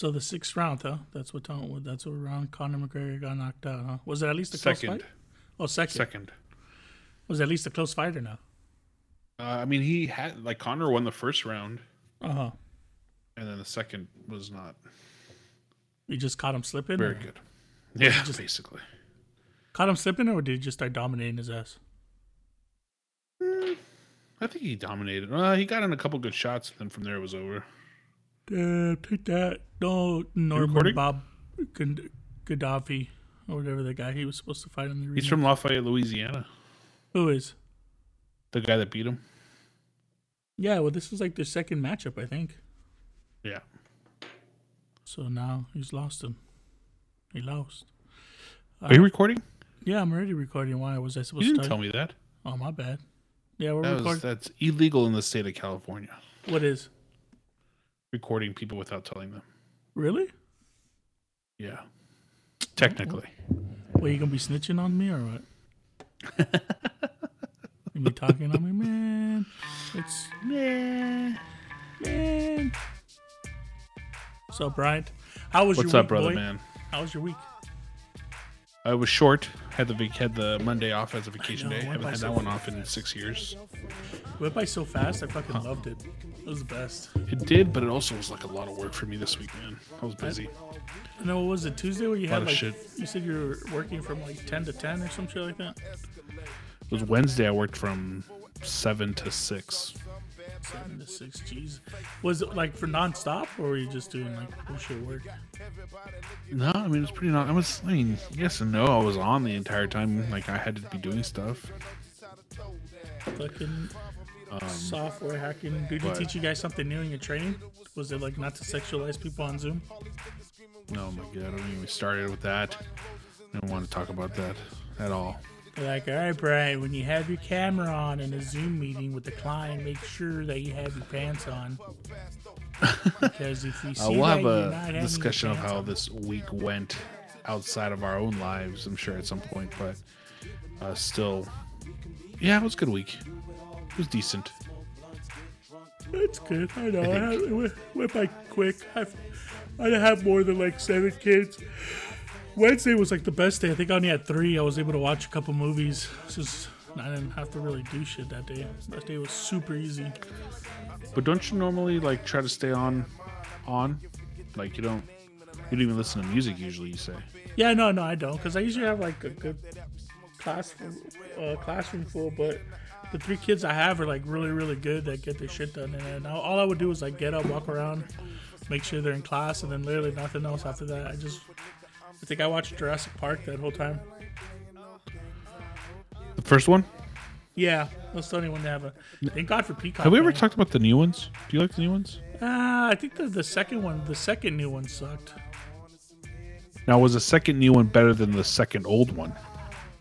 So the sixth round, huh? That's what Tom, that's what round Conor McGregor got knocked out, huh? Was it at least a close Second. fight? Oh, second. Second. Was it at least a close fight or no? Uh, I mean, he had like Conor won the first round, Uh huh. and then the second was not You just caught him slipping. very or- good. Yeah, basically. Caught him slipping, or did he just start dominating his ass? I think he dominated. Uh, he got in a couple good shots, and then from there it was over. Damn, take that. No, Norman? Bob Gad- Gaddafi, or whatever the guy he was supposed to fight in the. He's from Lafayette, Louisiana. Who is? The guy that beat him. Yeah, well, this was like their second matchup, I think. Yeah. So now he's lost him. He lost. Are you uh, recording? Yeah, I'm already recording. Why was I supposed You to didn't start? tell me that. Oh, my bad. Yeah, we're that was, recording. that's illegal in the state of California. What is? Recording people without telling them. Really? Yeah. Technically. Well, you gonna be snitching on me or what? you be talking on me, man. It's man, man. So, Brian, how was your week? What's your up, week, brother boy? man? How was your week? I was short. Had the had the Monday off as a vacation know, day. Haven't had so that one off in six years. It went by so fast. I fucking loved it. It was the best. It did, but it also was like a lot of work for me this week, man. I was busy. Know, what was it Tuesday where you had like shit. you said you were working from like ten to ten or some shit like that? It was Wednesday. I worked from seven to six. Seven to six. Jeez. Was it like for nonstop or were you just doing like bullshit work? No, I mean it's pretty. Not, I was. I mean, yes and no. I was on the entire time. Like I had to be doing stuff. Fucking software hacking. Did but- teach you guys something new in your training? Was it like not to sexualize people on Zoom? Oh my god! I don't even started with that. I don't want to talk about that at all. Like, all right, Brian, when you have your camera on in a Zoom meeting with the client, make sure that you have your pants on. Because if we see Uh, we'll that have you're not a discussion of how on- this week went outside of our own lives. I'm sure at some point, but uh, still, yeah, it was a good week. It was decent. That's good. I know. I had, it went, went by quick. I've, I have more than like seven kids. Wednesday was like the best day. I think I only had three. I was able to watch a couple movies. Just I didn't have to really do shit that day. That day was super easy. But don't you normally like try to stay on, on, like you don't, you don't even listen to music usually. You say. Yeah, no, no, I don't, because I usually have like a good class, uh, classroom full. But the three kids I have are like really, really good that get their shit done. And all all I would do is like get up, walk around, make sure they're in class, and then literally nothing else after that. I just, I think I watched Jurassic Park that whole time. The first one. Yeah, that's the only one to have a. Thank God for Peacock. Have we ever man. talked about the new ones? Do you like the new ones? Uh, I think the the second one, the second new one sucked. Now, was the second new one better than the second old one?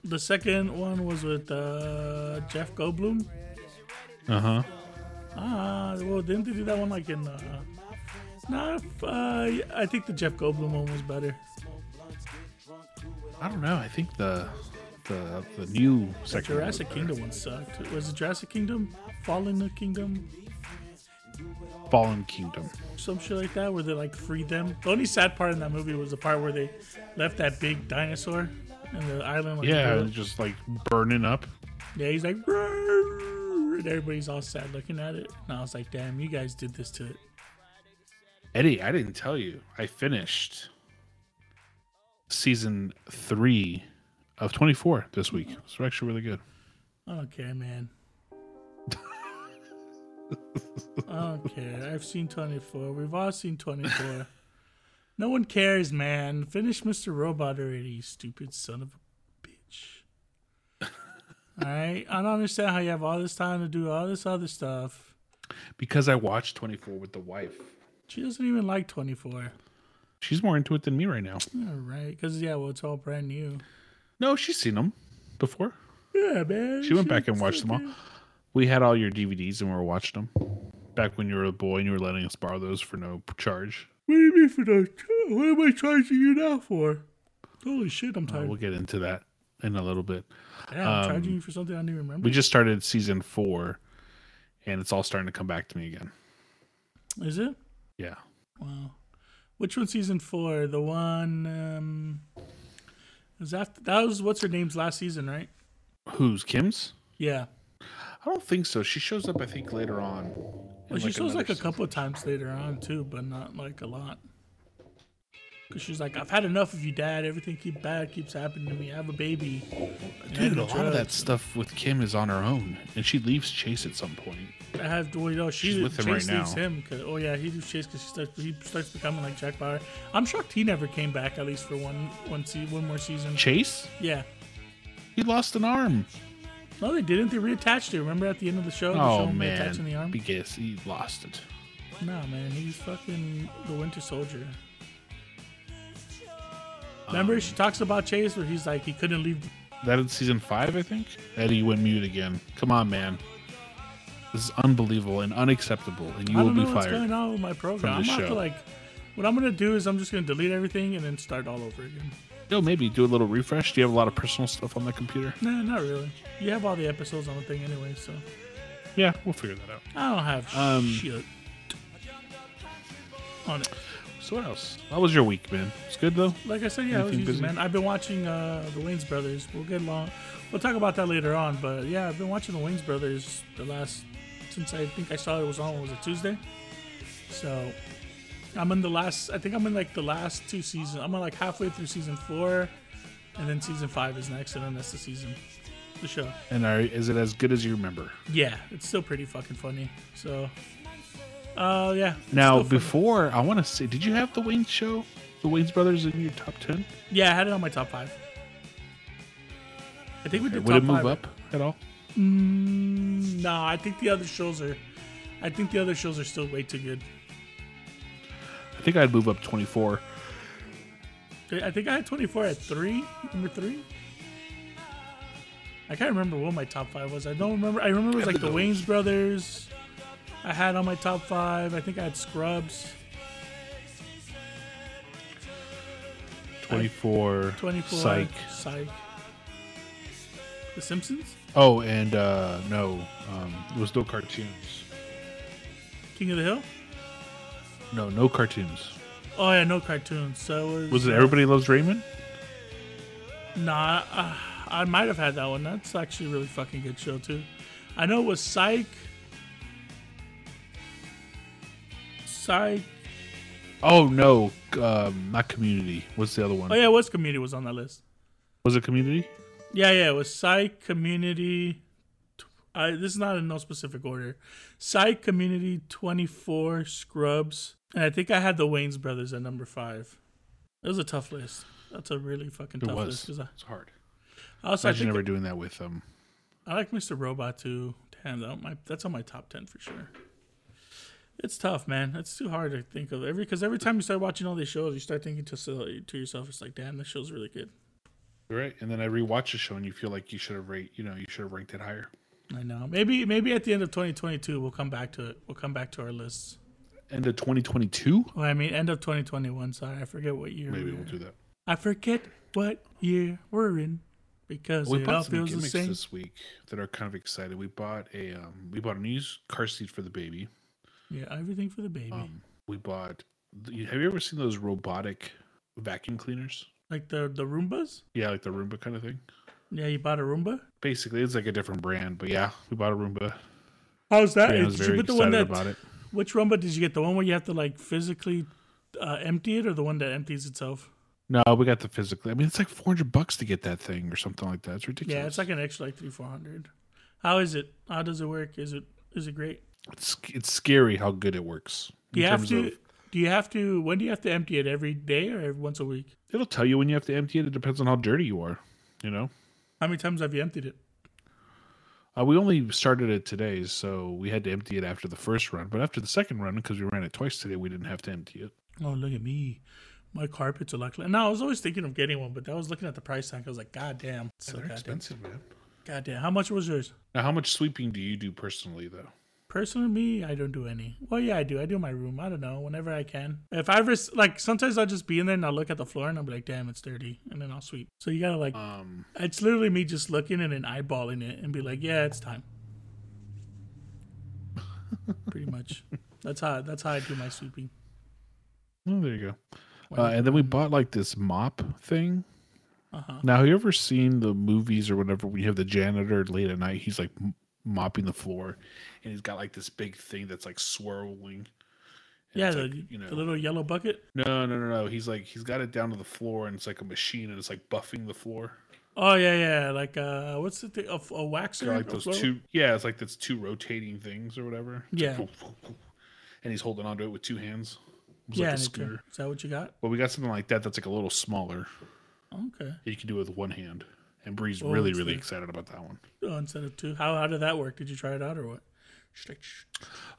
The second one was with uh, Jeff Goldblum. Uh huh. Ah, well, didn't they do that one like in? Uh, nah, uh, I think the Jeff Goldblum one was better. I don't know. I think the the the new second one Jurassic. Kingdom one sucked. Was it Jurassic Kingdom? Fallen Kingdom? Fallen Kingdom. Some shit like that, where they like freed them. The only sad part in that movie was the part where they left that big dinosaur in the island. Like, Yeah, just like burning up. Yeah, he's like, and everybody's all sad looking at it. And I was like, damn, you guys did this to it. Eddie, I didn't tell you. I finished season three of 24 this week. It's actually really good. I don't care, man. I don't care. I've seen 24. We've all seen 24. No one cares, man. Finish Mr. Robot already, you stupid son of a bitch. Alright? I don't understand how you have all this time to do all this other stuff. Because I watched 24 with the wife. She doesn't even like 24. She's more into it than me right now. Alright. Because, yeah, well, it's all brand new. No, she's seen them before. Yeah, man. She went back and watched them all. We had all your DVDs and we were watching them. Back when you were a boy and you were letting us borrow those for no charge. What do you mean for no? What am I charging you now for? Holy shit, I'm Uh, tired. we'll get into that in a little bit. Damn, I'm um, charging you for something I don't even remember. We just started season four and it's all starting to come back to me again. Is it? Yeah. Wow. Which one? Season four. The one. Um, was after that was what's her name's last season, right? Who's Kim's? Yeah. I don't think so. She shows up, I think, later on. Well, she shows another like a couple of times later on too, but not like a lot. Cause she's like, I've had enough of you, Dad. Everything keep bad keeps happening to me. I have a baby. Dude, a lot of that stuff with Kim is on her own, and she leaves Chase at some point. I have well, you know, she She's with him Chase right leaves now. him. Cause, oh yeah, he leaves Chase because he starts he starts becoming like Jack Bauer. I'm shocked he never came back at least for one one se- one more season. Chase? Yeah. He lost an arm. No, they didn't. They reattached it. Remember at the end of the show? they show Oh him man, reattaching the arm. because he lost it. Nah, man, he's fucking the Winter Soldier. Remember, Um, she talks about Chase where he's like he couldn't leave. That in season five, I think. Eddie went mute again. Come on, man. This is unbelievable and unacceptable, and you I will be fired. going on with my program. I'm show. like. What I'm gonna do is I'm just gonna delete everything and then start all over again. Yo, maybe do a little refresh. Do you have a lot of personal stuff on the computer? Nah, not really. You have all the episodes on the thing anyway, so Yeah, we'll figure that out. I don't have Um, shit on it. So what else? How was your week, man? It's good though. Like I said, yeah, it was easy, man. I've been watching uh, the Wayans Brothers. We'll get along. We'll talk about that later on. But yeah, I've been watching the Wayans Brothers the last since I think I saw it was on. Was it Tuesday? So I'm in the last. I think I'm in like the last two seasons. I'm like halfway through season four, and then season five is next, and then that's the season, the show. And are, is it as good as you remember? Yeah, it's still pretty fucking funny. So, uh, yeah. Now, before I want to say, did you have the Wayne show, the Wayans Brothers, in your top ten? yeah, I had it on my top five. I think we did Would it move five. up at all? Mm, no, I think the other shows are. I think the other shows are still way too good. I think I'd move up twenty four. I think I had 24 at three. Number three. I can't remember what my top five was. I don't remember. I remember it was like the Wayans Brothers. I had on my top five. I think I had Scrubs. Twenty four. 24. Psych. Psych. The Simpsons. Oh, and uh no, um, there was no cartoons. King of the Hill. No, no cartoons. Oh yeah, no cartoons. So it was. Was it uh, Everybody Loves Raymond? Nah, uh, I might have had that one. That's actually a really fucking good show too. I know it was Psych. Psych. Oh no, um, not Community. What's the other one? Oh yeah, it was Community was on that list. Was it Community? Yeah, yeah, it was Psych, Community. I, this is not in no specific order. Psych, Community, 24, Scrubs. And I think I had the Wayans Brothers at number five. It was a tough list. That's a really fucking It tough was. list. I, It's hard. also, I, Imagine think, never doing that with um. I like Mr. Robot too. Damn, that my, that's on my top 10 for sure. It's tough, man. It's too hard to think of every because every time you start watching all these shows, you start thinking to to yourself, "It's like, damn, this show's really good." Right, and then I rewatch the show, and you feel like you should have rate, you know, you should have ranked it higher. I know. Maybe maybe at the end of 2022, we'll come back to it. We'll come back to our lists. End of 2022, Well, I mean, end of 2021. Sorry, I forget what year. maybe we'll do that. I forget what year we're in because We it all bought some gimmicks same. this week that are kind of excited. We bought a um, we bought a new car seat for the baby. Yeah, everything for the baby. Um, we bought. Have you ever seen those robotic vacuum cleaners? like the the Roombas. Yeah, like the Roomba kind of thing. Yeah, you bought a Roomba. Basically, it's like a different brand, but yeah, we bought a Roomba. How's that? Did you put the one that? Which Roomba did you get? The one where you have to like physically uh, empty it, or the one that empties itself? No, we got the physically. I mean, it's like four hundred bucks to get that thing or something like that. It's ridiculous. Yeah, it's like an extra like three four hundred. How is it? How does it work? Is it is it great? it's it's scary how good it works. Do you have to? of- do you have to? When do you have to empty it? Every day or every once a week? it'll tell you when you have to empty it. It depends on how dirty you are. You know. How many times have you emptied it? Uh, we only started it today, so we had to empty it after the first run. But after the second run, because we ran it twice today, we didn't have to empty it. Oh, look at me. My carpets are like. No, I was always thinking of getting one, but I was looking at the price tag. I was like, God damn. So They're goddamn. expensive, man. God damn. How much was yours? Now, how much sweeping do you do personally, though? Personally, me, I don't do any. Well, yeah, I do. I do my room. I don't know. Whenever I can. If I ever, like, sometimes I'll just be in there and I'll look at the floor and I'll be like, damn, it's dirty. And then I'll sweep. So you gotta, like, Um, it's literally me just looking and then eyeballing it and be like, yeah, it's time. Pretty much. That's how, that's how I do my sweeping. Oh, there you go. Uh, and then we bought like this mop thing. Uh-huh. Now, have you ever seen the movies or whenever we have the janitor late at night? He's like mopping the floor, and he's got like this big thing that's like swirling. And Yeah, the, like, you know, the little yellow bucket. no, no, no, no. He's like he's got it down to the floor, and it's like a machine, and it's like buffing the floor. Oh yeah, yeah. Like uh, what's the thing? A, a waxer. Got like those floor- two, yeah, it's like that's two rotating things or whatever. It's Yeah. like, and he's holding onto it with two hands. Yeah, like a scooter. is that what you got? Well, we got something like that that's like a little smaller. Okay. You can do it with one hand. And Bree's Oh, really, really excited about that one. Oh, instead of two. How how did that work? Did you try it out or what?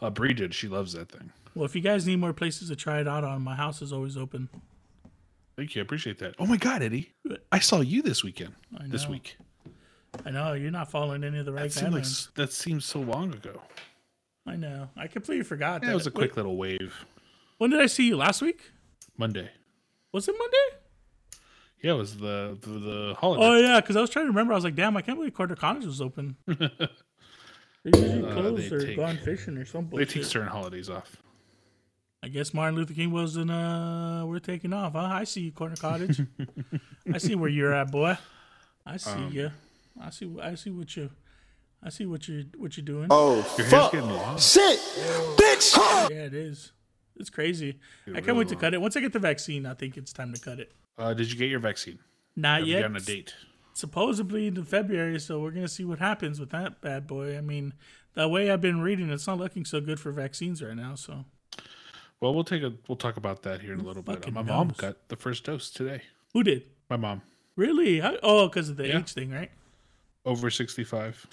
Uh, Bree did. She loves that thing. Well, if you guys need more places to try it out on, my house is always open. Thank you. I appreciate that. Oh my God, Eddie. I saw you this weekend. I This week. I know you're not following any of the right That seemed like that seems so long ago. I know. I completely forgot. Yeah, that it was a Wait, quick little wave. when did I see you last week? Monday. Was it Monday? Yeah, it was the the, the holiday. Oh yeah, because I was trying to remember. I was like, damn, I can't believe Quarter Connors was open. They usually Uh, closed they or take- gone fishing or something. they take certain holidays off. I guess Martin Luther King wasn't. Uh, we're taking off. Huh? I see you, Corner Cottage. I see where you're at, boy. I see Um, you. I see. I see what you. I see what you what you're doing. Oh, Your hair's fuck. getting long. Shit. Bitch. Yeah, it is. It's crazy. I can't wait to cut it. Once I get the vaccine, I think it's time to cut it. Uh, did you get your vaccine? Not Have you yet. gotten a date? Supposedly in February, so we're gonna see what happens with that bad boy. I mean, the way I've been reading, it's not looking so good for vaccines right now. So Well, we'll take a we'll talk about that here in a little bit. My mom got the first dose today. who did? My mom, Really? How, oh, because of the Yeah. age thing, right? over sixty five.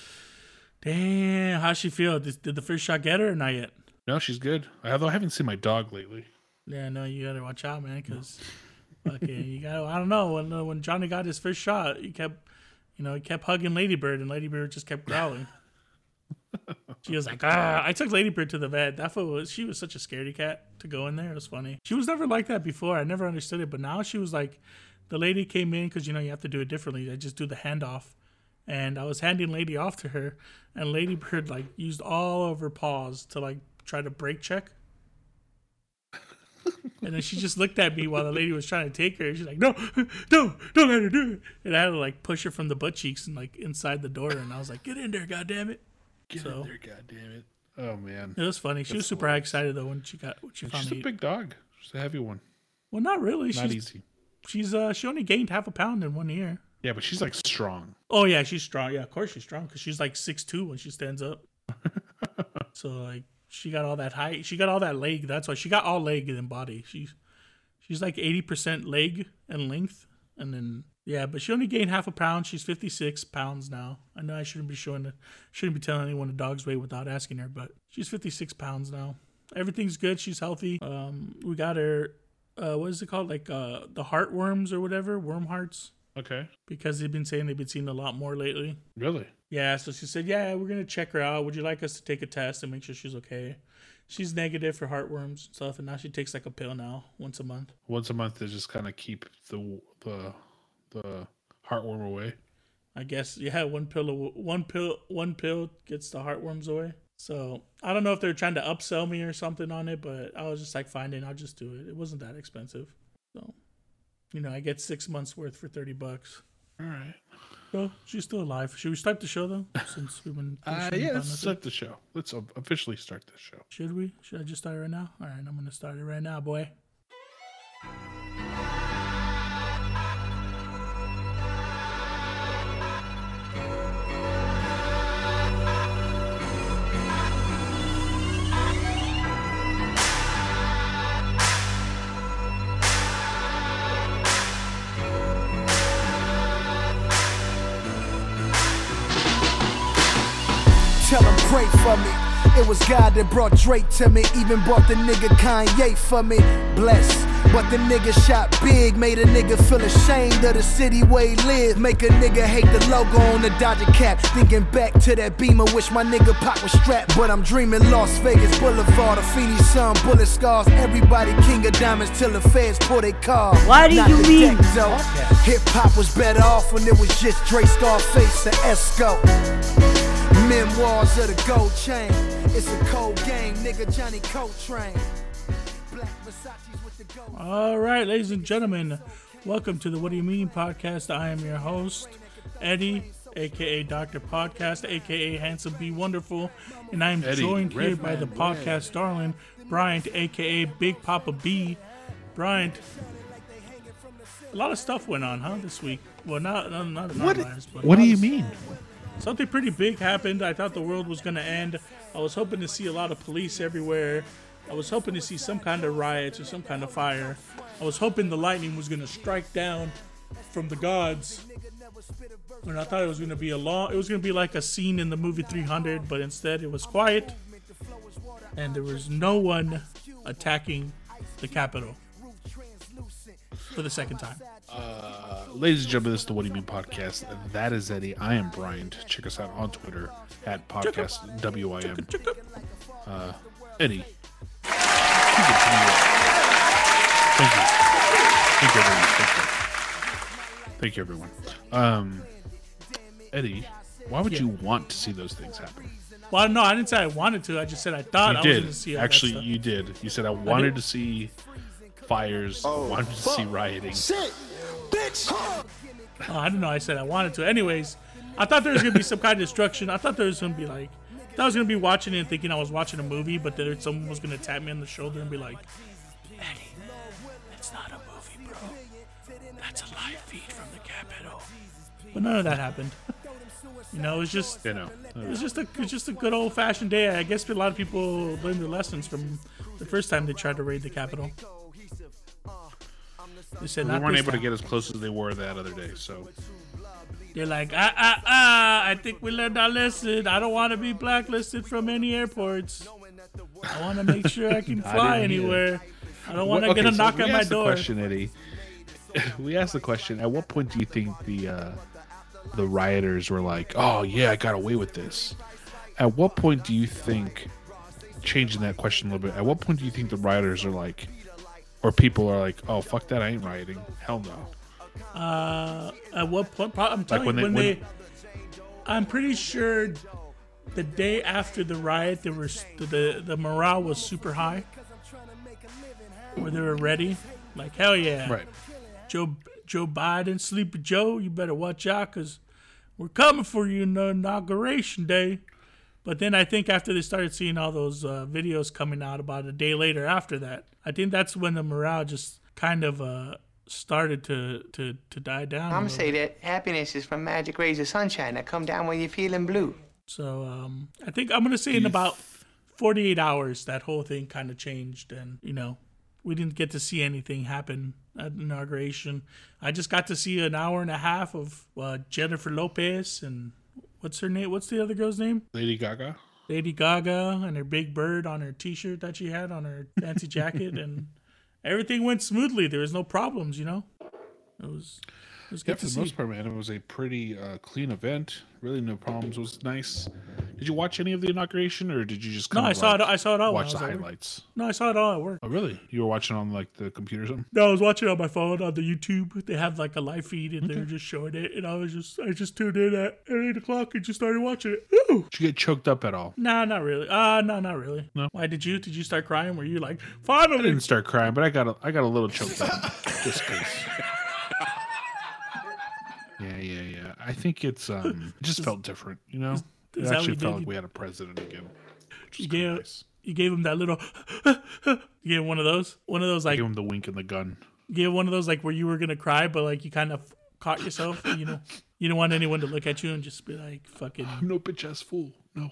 Damn, how she feel? Did, did the first shot get her or not yet? No, she's good. Although I haven't seen my dog lately. Yeah, no, you gotta watch out, man, because fucking, you got. I don't know when uh, when Johnny got his first shot, he kept, you know, he kept hugging Ladybird, and Ladybird just kept growling. she was like, ah. I took Ladybird to the vet. That was she was such a scaredy cat to go in there. It was funny. She was never like that before. I never understood it, but now she was like, the lady came in because you know you have to do it differently. I just do the handoff. And I was handing Lady off to her, and Ladybird like used all of her paws to like try to break check. And then she just looked at me while the lady was trying to take her. She's like, "No, no, don't let her do it." And I had to like push her from the butt cheeks and like inside the door. And I was like, "Get in there, goddamn it!" Get So- in there, God damn it! Oh man, It was funny. She was super excited though when she got when she found me. she's a me. big dog. She's a heavy one. well, not really. Not she's easy. she's uh she only gained half a pound in one year. Yeah, but she's like strong. Oh yeah, she's strong. Yeah, of course she's strong because she's like six two when she stands up. so like she got all that height. She got all that leg. That's why she got all leg and body. She's she's like eighty percent leg and length, and then yeah, but she only gained half a pound. She's fifty six pounds now. I know I shouldn't be showing the shouldn't be telling anyone the dog's weight without asking her, but she's fifty six pounds now. Everything's good. She's healthy. Um, we got her. Uh, what is it called? Like uh, the heartworms or whatever, worm hearts Okay, because they've been saying they've been seeing a lot more lately. really? Yeah, so she said, "Yeah, we're gonna check her out. Would you like us to take a test and make sure she's okay?" She's negative for heartworms and stuff, and now she takes like a pill now once a month. Once a month to just kind of keep the the the heartworm away. I guess yeah, one pill, one pill, one pill gets the heartworms away. So I don't know if they're trying to upsell me or something on it, but I was just like, "Fine, then I'll just do it." It wasn't that expensive, so you know, I get six months worth for thirty bucks. All right. So she's still alive. Should we start the show though? Since we've been Uh, yeah, let's start the show. Let's officially start the show. Should we? Should I just start it right now? All right, I'm gonna start it right now, boy. It was God that brought Drake to me, even brought the nigga Kanye for me. Bless. But the nigga shot big, made a nigga feel ashamed of the city where he lived. Make a nigga hate the logo on the Dodger cap. Thinking back to that beamer, wish my nigga pop was strapped. But I'm dreaming Las Vegas Boulevard, a Feeny sun, bullet scars. Everybody king of diamonds till the feds pull their car. Why do Not you mean- Hip hop was better off when it was just Dre, Scarface, and Esco. Memoirs of the gold chain. It's a cold game, nigga Johnny Coltrane. All right, ladies and gentlemen, welcome to the What Do You Mean podcast. I am your host, Eddie, aka Dr. Podcast, aka Handsome Be Wonderful, and I am Eddie, joined here Red by the Man podcast darling, Bryant, aka Big Papa B. Bryant, a lot of stuff went on, huh, this week? Well, not, not, not in our What? lives, but What do you mean? Something pretty big happened. I thought the world was going to end. I was hoping to see a lot of police everywhere. I was hoping to see some kind of riots or some kind of fire. I was hoping the lightning was going to strike down from the gods. And I thought it was going to be a long, it was going to be like a scene in the movie 300, but instead it was quiet. And there was no one attacking the Capitol for the second time. Ladies and gentlemen, this is the What Do You Mean podcast. That is Eddie. I am Brian. Check us out on Twitter at podcast WIM. Uh, Eddie. keep it. Thank you. Thank you, everyone. Thank you. Thank you, everyone. Um, Eddie, why would Yeah. you want to see those things happen? Well, no, I didn't say I wanted to. I just said I thought You I was going did. to see all that Actually, stuff. you did. You said I wanted did. to see fires, Oh, wanted to see rioting. Shit, bitch. Oh, I don't know I said I wanted to. Anyways, I thought there was gonna be some kind of destruction. I thought there was gonna be like, I thought I was gonna be watching it and thinking I was watching a movie, but then someone was gonna tap me on the shoulder and be like, Eddie, it's not a movie, bro. That's a live feed from the Capitol. But none of that happened. You know, it was just You know, it was just a it was just a good old fashioned day. I guess a lot of people learned their lessons from the first time they tried to raid the Capitol. They said we not weren't able to get as close as they were that other day. So They're like, ah, ah, ah, I think we learned our lesson. I don't want to be blacklisted from any airports. I want to make sure I can fly either. anywhere. I don't want to What- get a so knock at my asked door. The question, Eddie. we asked the question. At what point do you think the uh, the rioters were like, "Oh yeah, I got away with this"? At what point do you think, changing that question a little bit, at what point do you think the rioters are like, or people are like, "Oh fuck that, I ain't rioting. Hell no." Uh, at what point? I'm telling when you, when they- they, I'm pretty sure the day after the riot, there was the the morale was super high, where they were ready. Like hell yeah, Right. Joe Joe Biden, Sleepy Joe, you better watch out because we're coming for you on the inauguration day. But then I think after they started seeing all those uh, videos coming out about a day later after that, I think that's when the morale just kind of uh, started to, to, to die down. I'm little say that happiness is from magic rays of sunshine that come down when you're feeling blue. So um, I think I'm gonna say in about 48 hours that whole thing kind of changed, and you know we didn't get to see anything happen at inauguration. I just got to see an hour and a half of uh, Jennifer Lopez and what's her name? What's the other girl's name? Lady Gaga. Lady Gaga and her big bird on her T-shirt that she had on her fancy jacket, and everything went smoothly. There was no problems, you know. It was it was Yeah, good for the see. most part, man, it was a pretty uh, clean event. Really, no problems. It was nice. Did you watch any of the inauguration, or did you just No, I saw like, it. I saw it all. watch the highlights? No, I saw it all at work. Oh, really? You were watching on like the computer or something? No, I was watching on my phone on the YouTube. They have like a live feed and they were just showing it, and I was just I just tuned in at, eight o'clock and just started watching it. Ooh. Did you get choked up at all? Nah, not really. Uh no, not really. No? Why did you? Did you start crying? Were you like finally? I didn't start crying, but I got a, I got a little choked up just because. Yeah, yeah, yeah. I think it's um, it just felt different, you know. It is that what actually felt like we had a president again. You gave nice. you gave him that little. you gave him one of those. One of those like Give him the wink and the gun. you gave one of those like where you were gonna cry, but like you kind of caught yourself. You know, you don't want anyone to look at you and just be like fucking I'm no bitch ass fool. No.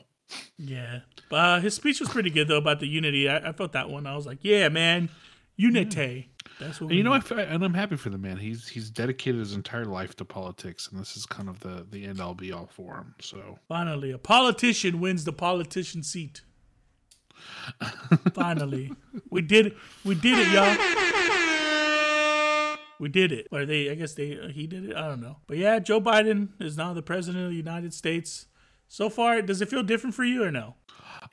Yeah. But uh, his speech was pretty good though about the unity. I, I felt that one. I was like, yeah, man, unity. That's what And you know, I, and I'm happy for the man. He's he's dedicated his entire life to politics, and this is kind of the the end all be all for him. So finally a politician wins the politician seat. finally, we did it. We did it, y'all. We did it. Or they? I guess they. Uh, he did it. I don't know. But yeah, Joe Biden is now the president of the United States. So far, does it feel different for you or no?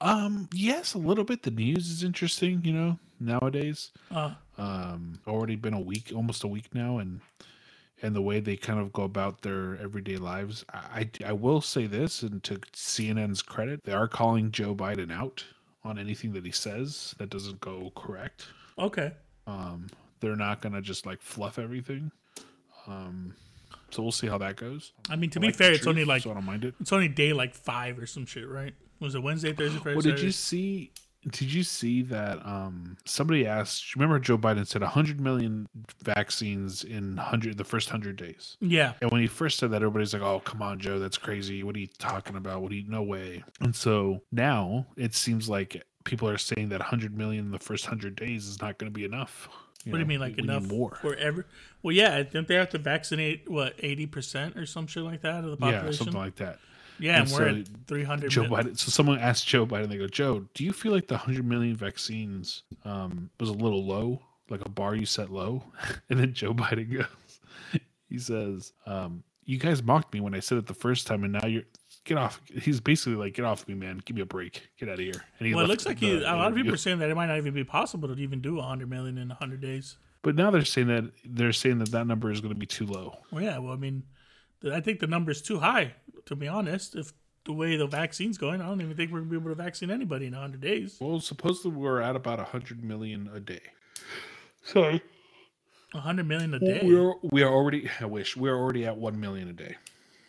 Um, yes, a little bit. The news is interesting, you know, nowadays. Uh, Um, already been a week, almost a week now, and and the way they kind of go about their everyday lives. I I, will say this, and to CNN's credit, they are calling Joe Biden out on anything that he says that doesn't go correct. Okay. Um, they're not gonna just like fluff everything. Um, so we'll see how that goes. I mean, to I be like fair, it's truth, only like so I don't mind it. it's only day like five or some shit, right? Was it Wednesday, Thursday, Friday? Well, did Saturday? you see? Did you see that? Um, somebody asked. Remember, Joe Biden said 100 million vaccines in hundred the first hundred days. Yeah. And when he first said that, everybody's like, "Oh, come on, Joe, that's crazy. What are you talking about? What are you? No way." And so now it seems like people are saying that 100 million in the first hundred days is not going to be enough. What do you mean, like enough more? for every? Well, yeah, think they have to vaccinate what eighty percent or some shit like that of the population. Yeah, something like that. Yeah, and, and we're so at three hundred. Joe Biden. So someone asked Joe Biden. They go, Joe, do you feel like the 100 million vaccines um, was a little low, like a bar you set low? And then Joe Biden goes, he says, um, "You guys mocked me when I said it the first time, and now you're." Get off. He's basically like, get off me, man. Give me a break. Get out of here. And he Well, it looks like the he, a lot of people are saying that it might not even be possible to even do hundred million in hundred days. But now they're saying that they're saying that that number is going to be too low. Well, yeah. Well, I mean, I think the number is too high. To be honest, if the way the vaccine's going, I don't even think we're gonna be able to vaccinate anybody in hundred days. Well, supposedly we're at about 100 million a day. Sorry. hundred million a day. We're we are already. I wish we are already at one million a day.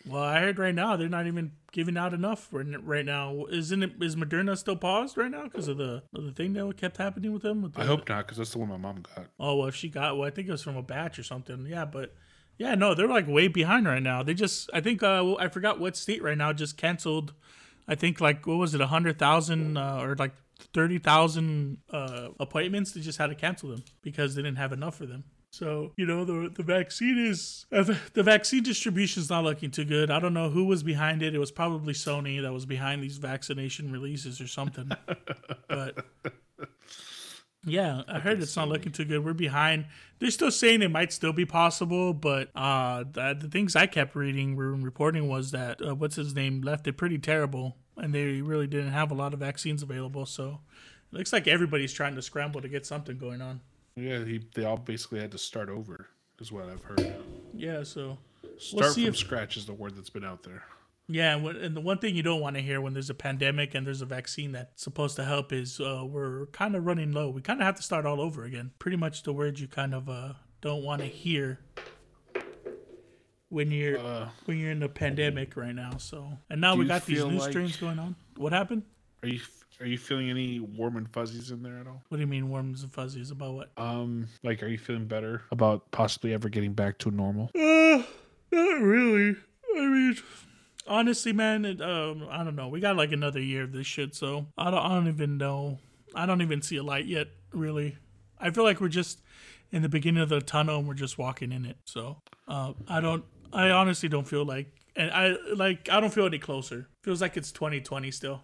Well, I heard right now they're not even giving out enough right now. Isn't it? Is Moderna still paused right now because of the of the thing that kept happening with them? With I hope not, because that's the one my mom got. Oh well, if she got, well, I think it was from a batch or something. Yeah, but yeah, no, they're like way behind right now. They just, I think, uh, I forgot what state right now just canceled. I think like what was it, a hundred thousand uh, or like thirty thousand uh, appointments? They just had to cancel them because they didn't have enough for them. So you know the the vaccine is uh, the vaccine distribution is not looking too good. I don't know who was behind it. It was probably Sony that was behind these vaccination releases or something. but yeah, I heard it's not looking too good. We're behind. They're still saying it might still be possible, but uh, the, the things I kept reading, were reporting was that uh, what's his name left it pretty terrible, and they really didn't have a lot of vaccines available. So it looks like everybody's trying to scramble to get something going on. Yeah, he, they all basically had to start over, is what I've heard. Yeah, so Start see from if- scratch is the word that's been out there. Yeah, and, the one thing you don't want to hear when there's a pandemic and there's a vaccine that's supposed to help is uh, we're kind of running low. We kind of have to start all over again. Pretty much the words you kind of uh, don't want to hear when you're Uh, when you're in the pandemic right now. So and now we got these new like- strains going on. What happened? Are you are you feeling any warm and fuzzies in there at all? What do you mean worms and fuzzies about what? Um, like, are you feeling better about possibly ever getting back to normal? Uh, not really. I mean, honestly, man, it, um, I don't know. We got like another year of this shit, so I don't, I don't even know. I don't even see a light yet, really. I feel like we're just in the beginning of the tunnel and we're just walking in it. So, uh, I don't. I honestly don't feel like, and I like. I don't feel any closer. Feels like it's 2020 still.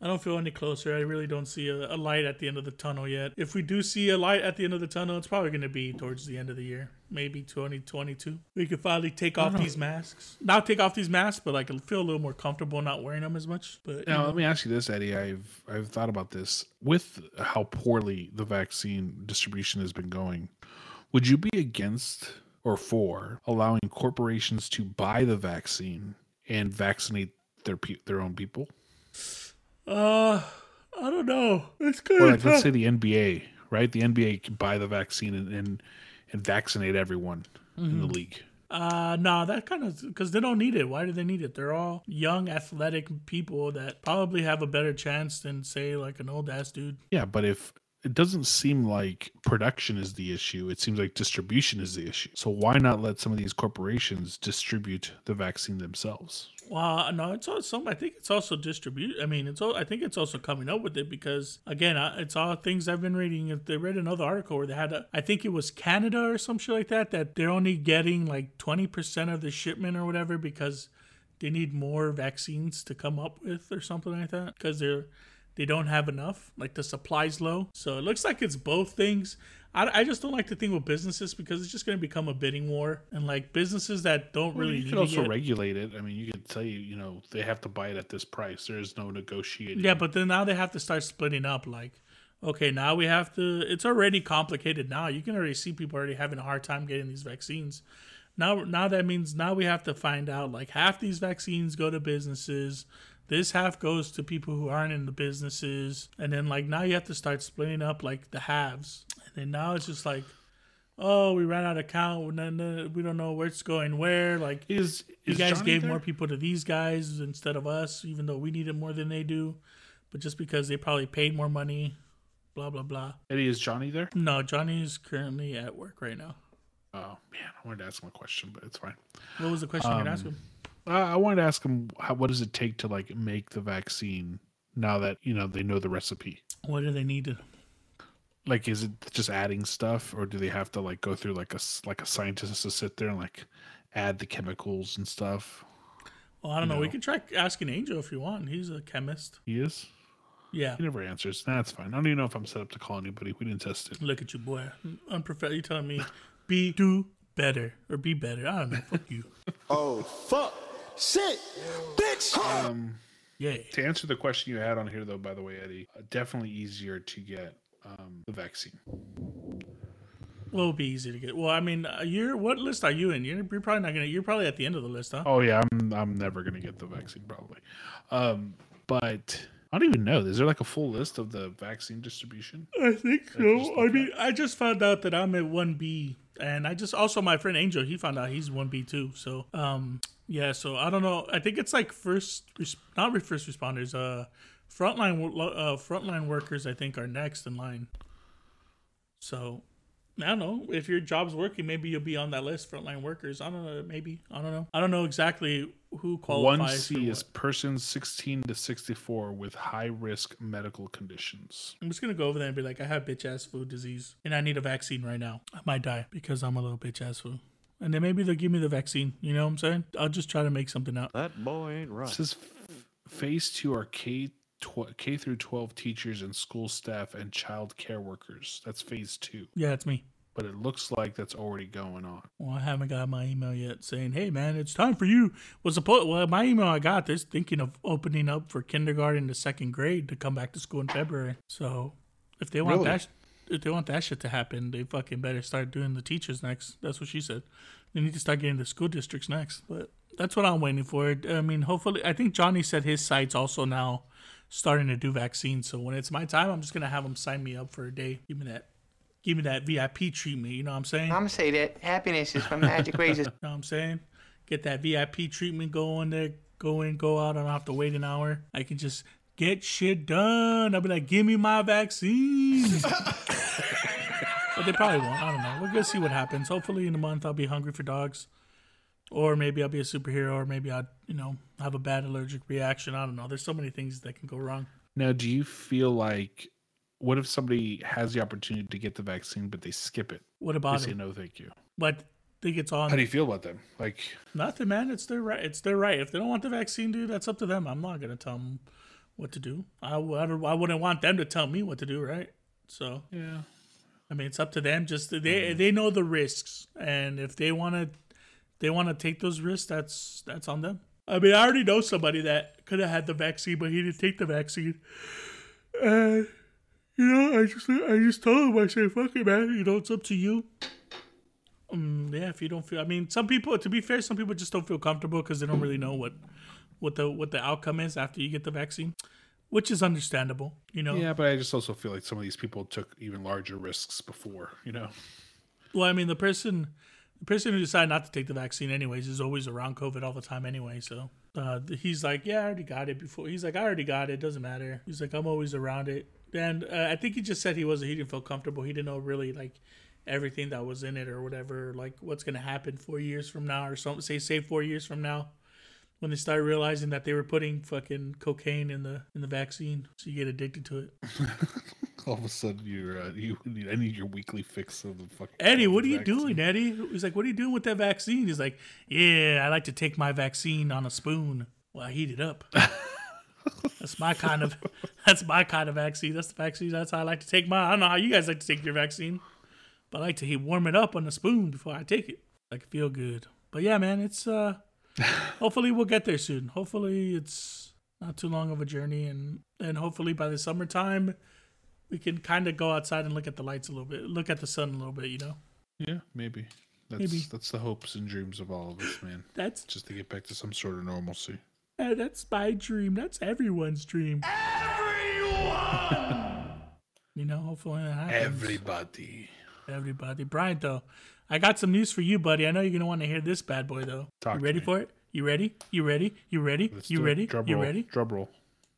I don't feel any closer. I really don't see a, a light at the end of the tunnel yet. If we do see a light at the end of the tunnel, it's probably going to be towards the end of the year, maybe 2022. We could finally take off these masks. Not take off these masks, but like feel a little more comfortable not wearing them as much. But Now, know, let me ask you this, Eddie. I've I've thought about this with how poorly the vaccine distribution has been going. Would you be against or for allowing corporations to buy the vaccine and vaccinate their pe- their own people? Uh, I don't know. It's Or good. like, let's say the NBA, right? The NBA can buy the vaccine and and, and vaccinate everyone in the league. Uh, no, that kind of because they don't need it. Why do they need it? They're all young, athletic people that probably have a better chance than say like an old ass dude. Yeah, but if it doesn't seem like production is the issue, it seems like distribution is the issue. So why not let some of these corporations distribute the vaccine themselves? Well, uh, no, it's all some. I think it's also distribute. I mean, it's all. I think it's also coming up with it because again, it's all things I've been reading. If They read another article where they had, a, I think it was Canada or some shit like that, that they're only getting like twenty percent of the shipment or whatever because they need more vaccines to come up with or something like that because they're they don't have enough. Like the supply's low, so it looks like it's both things. I, I just don't like the thing with businesses because it's just going to become a bidding war and like businesses that don't Well, really you can also yet- regulate it. I mean, you could tell you, you know, they have to buy it at this price. There is no negotiating. Yeah, but then now they have to start splitting up. Like, okay, now we have to. It's already complicated. Now you can already see people already having a hard time getting these vaccines. Now, now that means now we have to find out like half these vaccines go to businesses, This half goes to people who aren't in the businesses, and then like now you have to start splitting up like the halves, and then now it's just like, oh, we ran out of count, we don't know where it's going where. Like Is, you is guys Johnny gave there? more people to these guys instead of us, even though we needed more than they do, but just because they probably paid more money, blah blah blah. Eddie, is Johnny there? No, Johnny's currently at work right now. Oh man, I wanted to ask him a question, but it's fine. What was the question you Um, were asking? Uh, I wanted to ask him how, what does it take to like make the vaccine now that you know they know the recipe. What do they need to? Like, is it just adding stuff, or do they have to like go through like a s- like a scientist to sit there and like add the chemicals and stuff? Well, I don't know. We No. could try asking Angel if you want. He's a chemist. He is. Yeah. He never answers. That's fine. I don't even know if I'm set up to call anybody. We didn't test it. Look at you, boy. Unprofessional. You telling me be do better or be better? I don't know. Fuck you. Oh, fuck. Shit. Bitch. Um, Yeah. to answer the question you had on here, though, by the way, Eddie, uh, definitely easier to get um, the vaccine. Well, it'll be easy to get. Well, I mean, uh, you're what list are you in? You're, you're probably not gonna. You're probably at the end of the list, huh? Oh yeah, I'm I'm never gonna get the vaccine probably. Um, but I don't even know. Is there like a full list of the vaccine distribution? I think just so. I look mean, I just found out that I'm at one B, and I just also my friend Angel, he found out he's one B too. So, um, yeah. So I don't know. I think it's like first, not first responders. Uh, frontline, uh, frontline workers. I think are next in line. So, I don't know if your job's working. Maybe you'll be on that list. Frontline workers. I don't know. Maybe I don't know. I don't know exactly who qualifies. One C is persons 16 to 64 with high risk medical conditions. I'm just gonna go over there and be like, I have bitch ass food disease and I need a vaccine right now. I might die because I'm a little bitch ass food. And then maybe they'll give me the vaccine. You know what I'm saying? I'll just try to make something out. That boy ain't It right. says f- phase two are K tw- K through 12 teachers and school staff and child care workers. That's phase two, Yeah, it's me. but it looks like that's already going on. Well, I haven't got my email yet saying, "Hey, man, it's time for you." Was supposed well, my email I got is thinking of opening up for kindergarten to second grade to come back to school in February. So, if they want Really? that, sh- if they want that shit to happen, they fucking better start doing the teachers next. That's what she said. They need to start getting the school districts next. But that's what I'm waiting for. I mean, hopefully, I think Johnny said his site's also now starting to do vaccines. So when it's my time, I'm just gonna have them sign me up for a day. Give me that. Give me that VIP treatment. You know what I'm saying? I'm gonna say that happiness is when magic raises you know what I'm saying? Get that VIP treatment going there, go in, go out. I don't have to wait an hour. I can just get shit done. I'll be like, give me my vaccine. but they probably won't. I don't know. We're gonna see what happens. Hopefully in a month I'll be hungry for dogs. Or maybe I'll be a superhero, or maybe I'll, you know, have a bad allergic reaction. I don't know. There's so many things that can go wrong. Now, do you feel like what if somebody has the opportunity to get the vaccine but they skip it? What They about say no, thank you. But think it's on How do you feel about them? Like, Nothing, man. It's their right. It's their right. If they don't want the vaccine, dude, that's up to them. I'm not gonna tell them what to do. I, w- I don't- I wouldn't want them to tell me what to do, right? So yeah, I mean, it's up to them. Just they they know the risks, and if they want to they want to take those risks, that's that's on them. I mean, I already know somebody that could have had the vaccine, but he didn't take the vaccine. And you know, I just I just told him I said, "Fuck it, man. You know, it's up to you." Um, yeah, if you don't feel, I mean, some people. To be fair, some people just don't feel comfortable because they don't really know what what the what the outcome is after you get the vaccine, which is understandable. You know. yeah, but I just also feel like some of these people took even larger risks before. You know, Well, I mean, the person, the person who decided not to take the vaccine, anyways, is always around COVID all the time, anyway. So uh, he's like, "Yeah, I already got it before." He's like, "I already got it. Doesn't matter." He's like, "I'm always around it." And uh, I think he just said he wasn't. He didn't feel comfortable. He didn't know really like everything that was in it or whatever. Like what's gonna happen four years from now or something. Say, say four years from now. When they start realizing that they were putting fucking cocaine in the in the vaccine, so you get addicted to it. all of a sudden you're uh, you need I need your weekly fix of the fucking Eddie, what are you vaccine. doing, Eddie? He's like, what are you doing with that vaccine? He's like, yeah, I like to take my vaccine on a spoon while I heat it up. that's my kind of that's my kind of vaccine. That's the vaccine. That's how I like to take my. I don't know how you guys like to take your vaccine, but I like to heat warm it up on a spoon before I take it. Like feel good. But yeah, man, it's uh hopefully we'll get there soon. Hopefully it's not too long of a journey and and hopefully by the summertime we can kind of go outside and look at the lights a little bit, look at the sun a little bit, you know. Yeah, maybe. That's Maybe. that's the hopes and dreams of all of us, man. That's Just to get back to some sort of normalcy. Uh, that's my dream. That's everyone's dream. Everyone. you know, hopefully that happens. Everybody. Everybody, Brian. Though, I got some news for you, buddy. I know you're gonna want to hear this bad boy, though. Talk you ready for it? You ready? You ready? You ready? Let's you ready? Drum you roll. ready? Drum roll.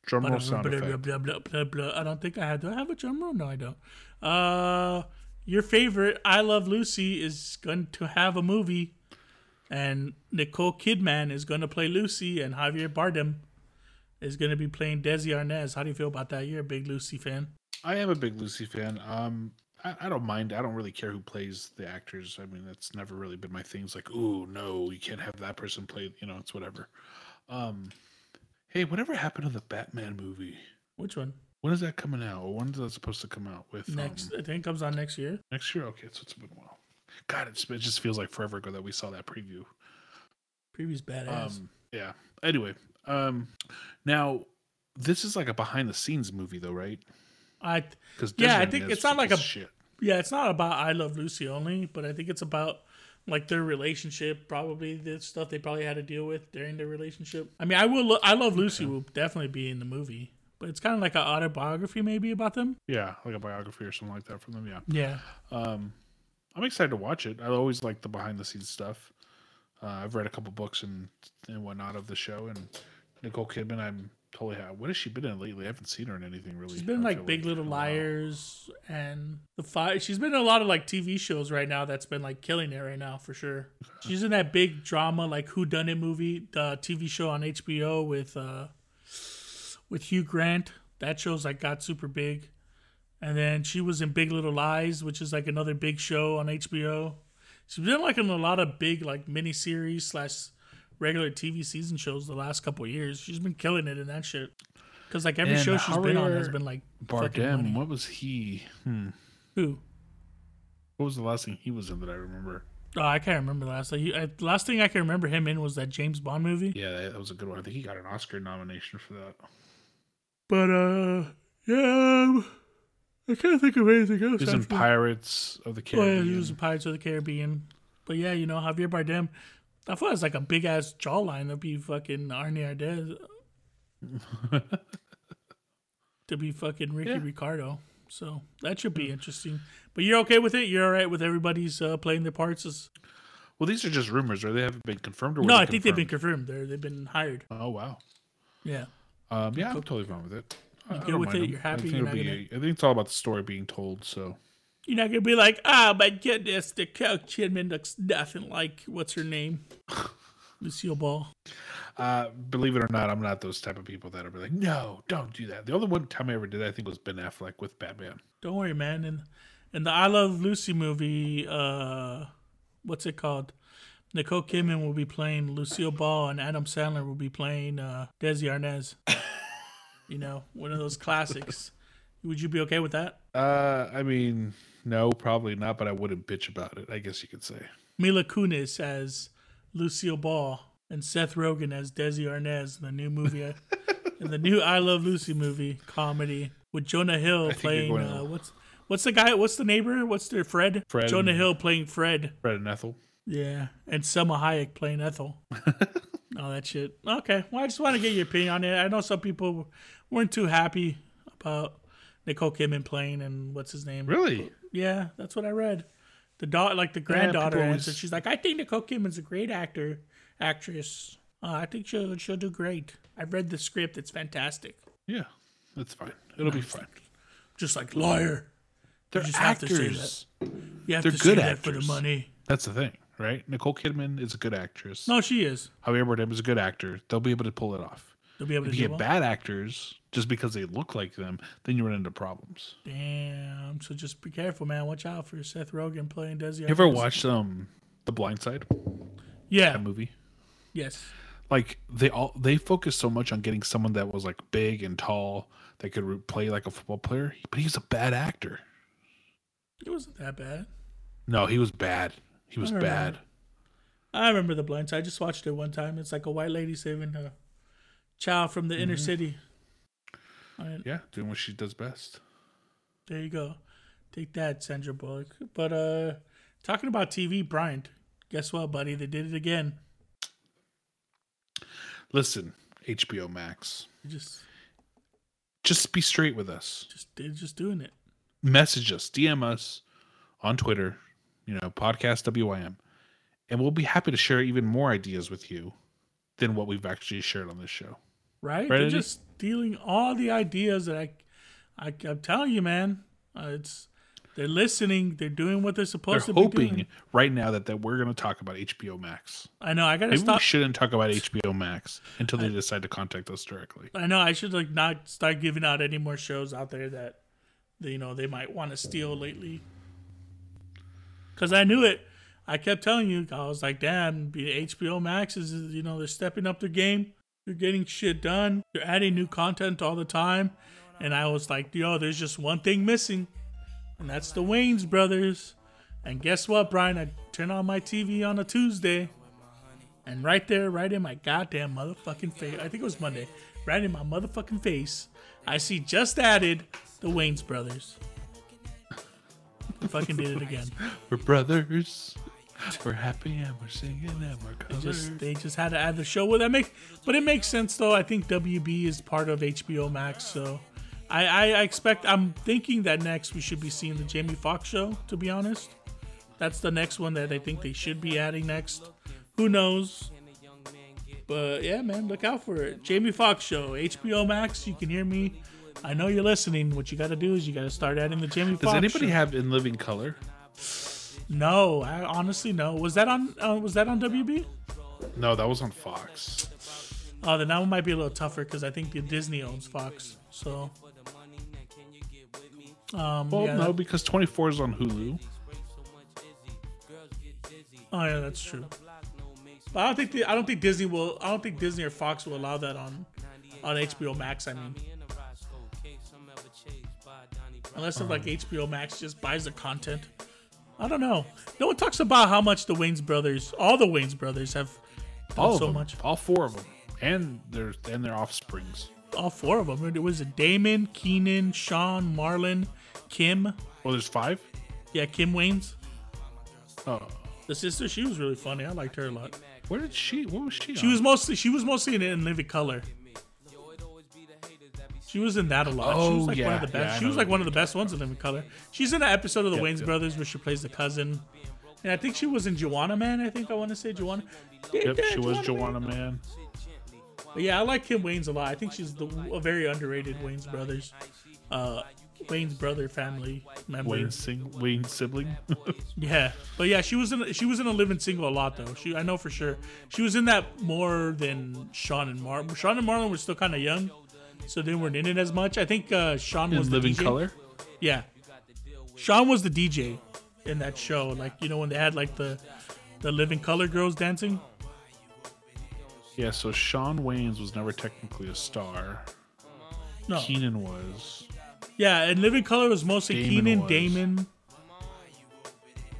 Drum roll sound Blah, effect. blah, blah, blah, blah. I don't think I had. Do I have a drum roll? No, I don't. Uh, your favorite, I Love Lucy, is going to have a movie, and Nicole Kidman is going to play Lucy, and Javier Bardem is going to be playing Desi Arnaz. How do you feel about that? You're a big Lucy fan. I am a big Lucy fan. Um, I, I don't mind. I don't really care who plays the actors. I mean, that's never really been my thing. It's like, ooh, no, you can't have that person play. You know, it's whatever. Um, hey, whatever happened to the Batman movie? Which one? When is that coming out? Or when is that supposed to come out? With Next, um, I think it comes on next year. next year? Okay, so it's been a while. God, it's, it just feels like forever ago that we saw that preview. Previous badass. Um, yeah. Anyway, um, now this is like a behind the scenes movie, though, right? I Because Yeah, I think it's not like a- shit. yeah, it's not about I Love Lucy only, but I think it's about like their relationship, probably the stuff they probably had to deal with during their relationship. I mean, I will. Lo- I Love Lucy will definitely be in the movie, but it's kind of like an autobiography maybe about them. Yeah, like a biography or something like that from them. Yeah. Yeah, Um, I'm excited to watch it. I always like the behind the scenes stuff. Uh, I've read a couple books and and whatnot of the show, and Nicole Kidman. I'm totally. Ha- what has she been in lately? I haven't seen her in anything really. she's been in like Big Little in a while. Liars and the five. She's been in a lot of like TV shows right now. That's been like killing it right now for sure. She's in that big drama like Who Done It movie, the TV show on HBO with uh with Hugh Grant. That show's like got super big. And then she was in Big Little Lies, which is like another big show on HBO. She's been like in a lot of big like miniseries slash regular TV season shows the last couple of years. She's been killing it in that shit. Because like every And show she's been on has been like Bardem. What was he? Hmm. Who? What was the last thing he was in that I remember? Oh, I can't remember the last. Like, he- uh, last thing I can remember him in was that James Bond movie. Yeah, that, that was a good one. I think he got an Oscar nomination for that. But uh, yeah, I can't think of anything else. He was in Pirates of the Oh, yeah, Caribbean. he was in Pirates of the Caribbean. But yeah, you know Javier Bardem. I thought it was like a big ass jawline to be fucking Arnie Ardez. to be fucking Ricky Yeah. Ricardo. So that should be interesting. But you're okay with it? You're all right with everybody's uh, playing their parts? As... well, these are just rumors, or they haven't been confirmed. Or No, I think they've been confirmed? confirmed. They're, they've been hired. Oh wow. Yeah. Um, yeah, I'm totally fine with it. I- I good with it? them. You're I happy? think, You're it'll not be, I think it's all about the story being told. So You're not gonna be like, oh my goodness, Nicole Kidman looks nothing like what's her name, Lucille Ball. Uh, believe it or not, I'm not those type of people that are like, no, don't do that. The only one time I ever did that, I think, was Ben Affleck with Batman. Don't worry, man. And in the I Love Lucy movie, uh, what's it called? Nicole Kidman will be playing Lucille Ball, and Adam Sandler will be playing uh, Desi Arnaz. you know, one of those classics. Would you be okay with that? Uh, I mean, no, probably not, but I wouldn't bitch about it. I guess you could say. Mila Kunis as Lucille Ball and Seth Rogen as Desi Arnaz in the new movie, in the new I Love Lucy movie comedy with Jonah Hill playing uh, what's what's the guy? What's the neighbor? What's their Fred? Fred Jonah Hill playing Fred. Fred and Ethel. Yeah, and Salma Hayek playing Ethel. All that shit. Okay, well, I just want to get your opinion on it. I know some people weren't too happy about Nicole Kidman playing and what's his name. Really? Yeah, that's what I read. The daughter, like the granddaughter, people answered. always- She's like, "I think Nicole Kidman's a great actor, actress. Uh, I think she'll she'll do great. I've read the script; it's fantastic. Yeah, that's fine. It'll be fine. Just like liar, They're just have to say actors. you have They're to good say that for the money. That's the thing, right? Nicole Kidman is a good actress. No, she is. Javier Bardem is a good actor. They'll be able to pull it off. They'll be able to If do you get well. bad actors just because they look like them, then you run into problems. Damn. So just be careful, man. Watch out for Seth Rogen playing Desi. You ever watched um The Blind Side Yeah. that movie? Yes. Like they all they focused so much on getting someone that was like big and tall that could re- play like a football player, but he's a bad actor. It wasn't that bad. No, he was bad. He was I bad. I remember The Blind Side. I just watched it one time. It's like a white lady saving a child from the inner Mm-hmm. city. Alright, Yeah, doing what she does best. there you go. Take that, Sandra Bullock. But uh talking about TV, Bryant, guess what, buddy? They did it again. Listen, HBO Max. You just, Just be straight with us. just, they're just doing it. Message us, DM us on Twitter, you know, podcast WIM. And we'll be happy to share even more ideas with you than what we've actually shared on this show. Right? Right, They're just stealing all the ideas that I, I I'm telling you, man. Uh, it's they're listening. They're doing what they're They're supposed to be hoping doing. right now that, that we're going to talk about HBO Max. I know. I gotta Maybe we shouldn't talk about HBO Max until they decide to contact us directly. I know. I should like not start giving out any more shows out there that, that you know they might want to steal lately. Cause I knew it. I kept telling you. I was like, damn, HBO Max is you know they're stepping up their game. They're getting shit done. You're adding new content all the time. And I was like, yo, there's just one thing missing, and that's the Wayans brothers. And guess what, Brian? I turn on my TV on a Tuesday. And right there, right in my goddamn motherfucking face, I think it was Monday, right in my motherfucking face, I see just added the Wayans brothers. I fucking did it again. We're brothers. We're happy and we're singing and we're covered. Just they just had to add the show. Well, that makes, but it makes sense though. I think WB is part of HBO Max, so I, I, I expect. I'm thinking that next we should be seeing the Jamie Foxx show. To be honest, that's the next one that I think they should be adding next. Who knows? But yeah, man, look out for it. Jamie Foxx show, HBO Max. You can hear me. I know you're listening. What you got to do is you got to start adding the Jamie Foxx. Does anybody show. have in living color? No, I honestly no. Was that on? Uh, was that on WB? No, that was on Fox. Oh, then that one might be a little tougher because I think the Disney owns Fox. So, um, Well, yeah, no, that- because 24 is on Hulu. oh yeah, that's true. But I don't think the, I don't think Disney will. I don't think Disney or Fox will allow that on on HBO Max. I mean, unless if like HBO Max just buys the content. I don't know. No one talks about how much the Wayans brothers, all the Wayans brothers, have done All so them, much. all four of them, and their and their offsprings. All four of them. It was Damon, Keenen, Sean, Marlon, Kim. Well, there's five. Yeah, Kim Wayans. Oh, The sister, she was really funny. I liked her a lot. where did she? What was she? She was mostly she was mostly in, in Living Color. She was in that a lot. Oh, she Oh, was like one of the best. I she was like one of the best ones in Living Color. She's in an episode of the Yep, Wayans yep. Brothers where she plays the cousin. And I think she was in Juwanna Mann. I think I want to say Juwanna. Yep, yeah, she was. Juwanna Mann. But yeah, I like Kim Wayans a lot. I think she's the a very underrated Wayans Brothers. Uh, Wayans brother family member. Wayne sing Wayans sibling. Yeah, but yeah, she was in she was in a living single a lot though. She I know for sure she was in that more than Sean and Marlon. Sean and Marlon were still kind of young, so they weren't in it as much. I think uh, Sean in was the living DJ. color. Yeah, Sean was the DJ in that show. Like you know when they had like the the living color girls dancing. Yeah, so Sean Wayans was never technically a star. No, Keenen was. yeah, and living color was mostly Damon Keenen, was. Damon,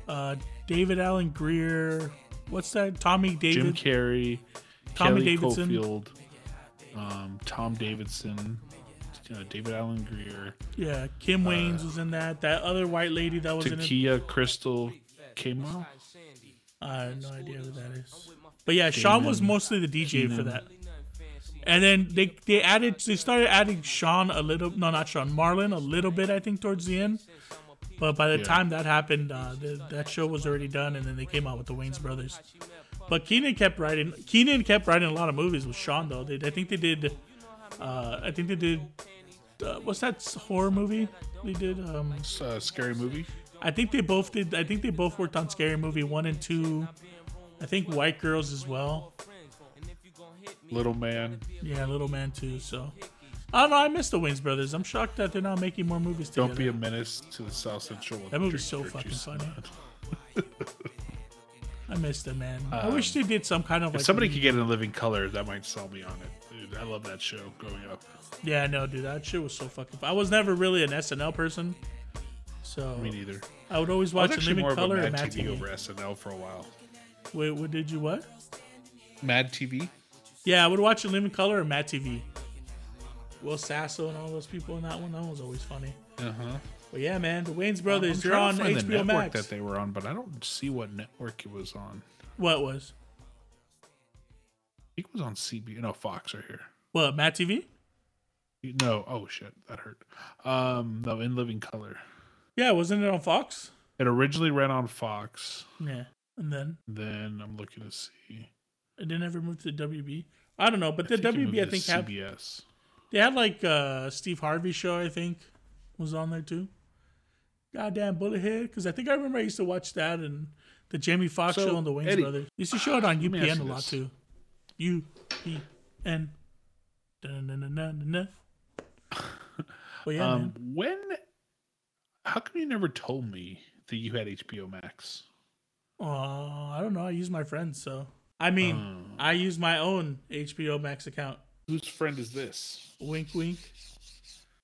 uh, David Alan Grier. What's that? Tommy David. Jim. Carrey, Tommy Kelly Davidson. Coffield, um, Tom Davidson, uh, David Alan Grier, Yeah, Kim Wayans was in that. That other white lady that was in it. T'Keyah Crystal Keymáh. I have no idea who that is. But yeah, Sean was mostly the DJ for that. And then they they added they started adding Sean a little no not Sean Marlon a little bit I think towards the end. But by the Yeah. time that happened, uh, the, that show was already done, and then they came out with the Wayans brothers. But Keenen kept writing. Keenen kept writing a lot of movies with Sean though. They, I think they did. Uh, I think they did. Uh, what's that horror movie they did? Um, Uh, scary movie. I think they both did. I think they both worked on Scary Movie one and two. I think White Girls as well. Little Man. Yeah, Little Man too. So I don't know. I miss the Wayans brothers. I'm shocked that they're not making more movies together. Don't be a menace to the South Central. That movie's so fucking funny. I miss them, man. I wish they did some kind of Um, If like. somebody could get in living color, that might sell me on it. Dude, I love that show growing up. Yeah, no, dude, that shit was so fucking. Fun. I was never really an SNL person, so Me neither. I would always I was watch Living more of a Color Mad and Mad TV, TV. over SNL for a while. Wait, what did you what? Mad TV? Yeah, I would watch Living Color or Mad TV. Will Sasso and all those people in that one. That one was always funny. Uh huh. But yeah, man, the Wayans I'm brothers. On to find the HBO network Max. that they were on, but I don't see what network it was on. What was? I think it was on CB. No, Fox right here. What Mad TV? No, oh shit, that hurt. Um, no, In Living Color. Yeah, wasn't it on Fox? It originally ran on Fox. Yeah, and then Then I'm looking to see. it didn't ever move to WB. I don't know, but the I WB I think had CBS. they had like uh Steve Harvey show. I think was on there too. Goddamn bullet head, because I think I remember I used to watch that and the Jamie Foxx So, show on the Wayans Eddie, Brothers. Used to show it on let me ask UPN a lot too. U P N. Dun-dun-dun-dun-dun-dun. Well, yeah, um, man. when? How come you never told me that you had HBO Max? Oh, I don't know. I use my friends, so I mean, Um, I use my own HBO Max account. whose friend is this? Wink, wink.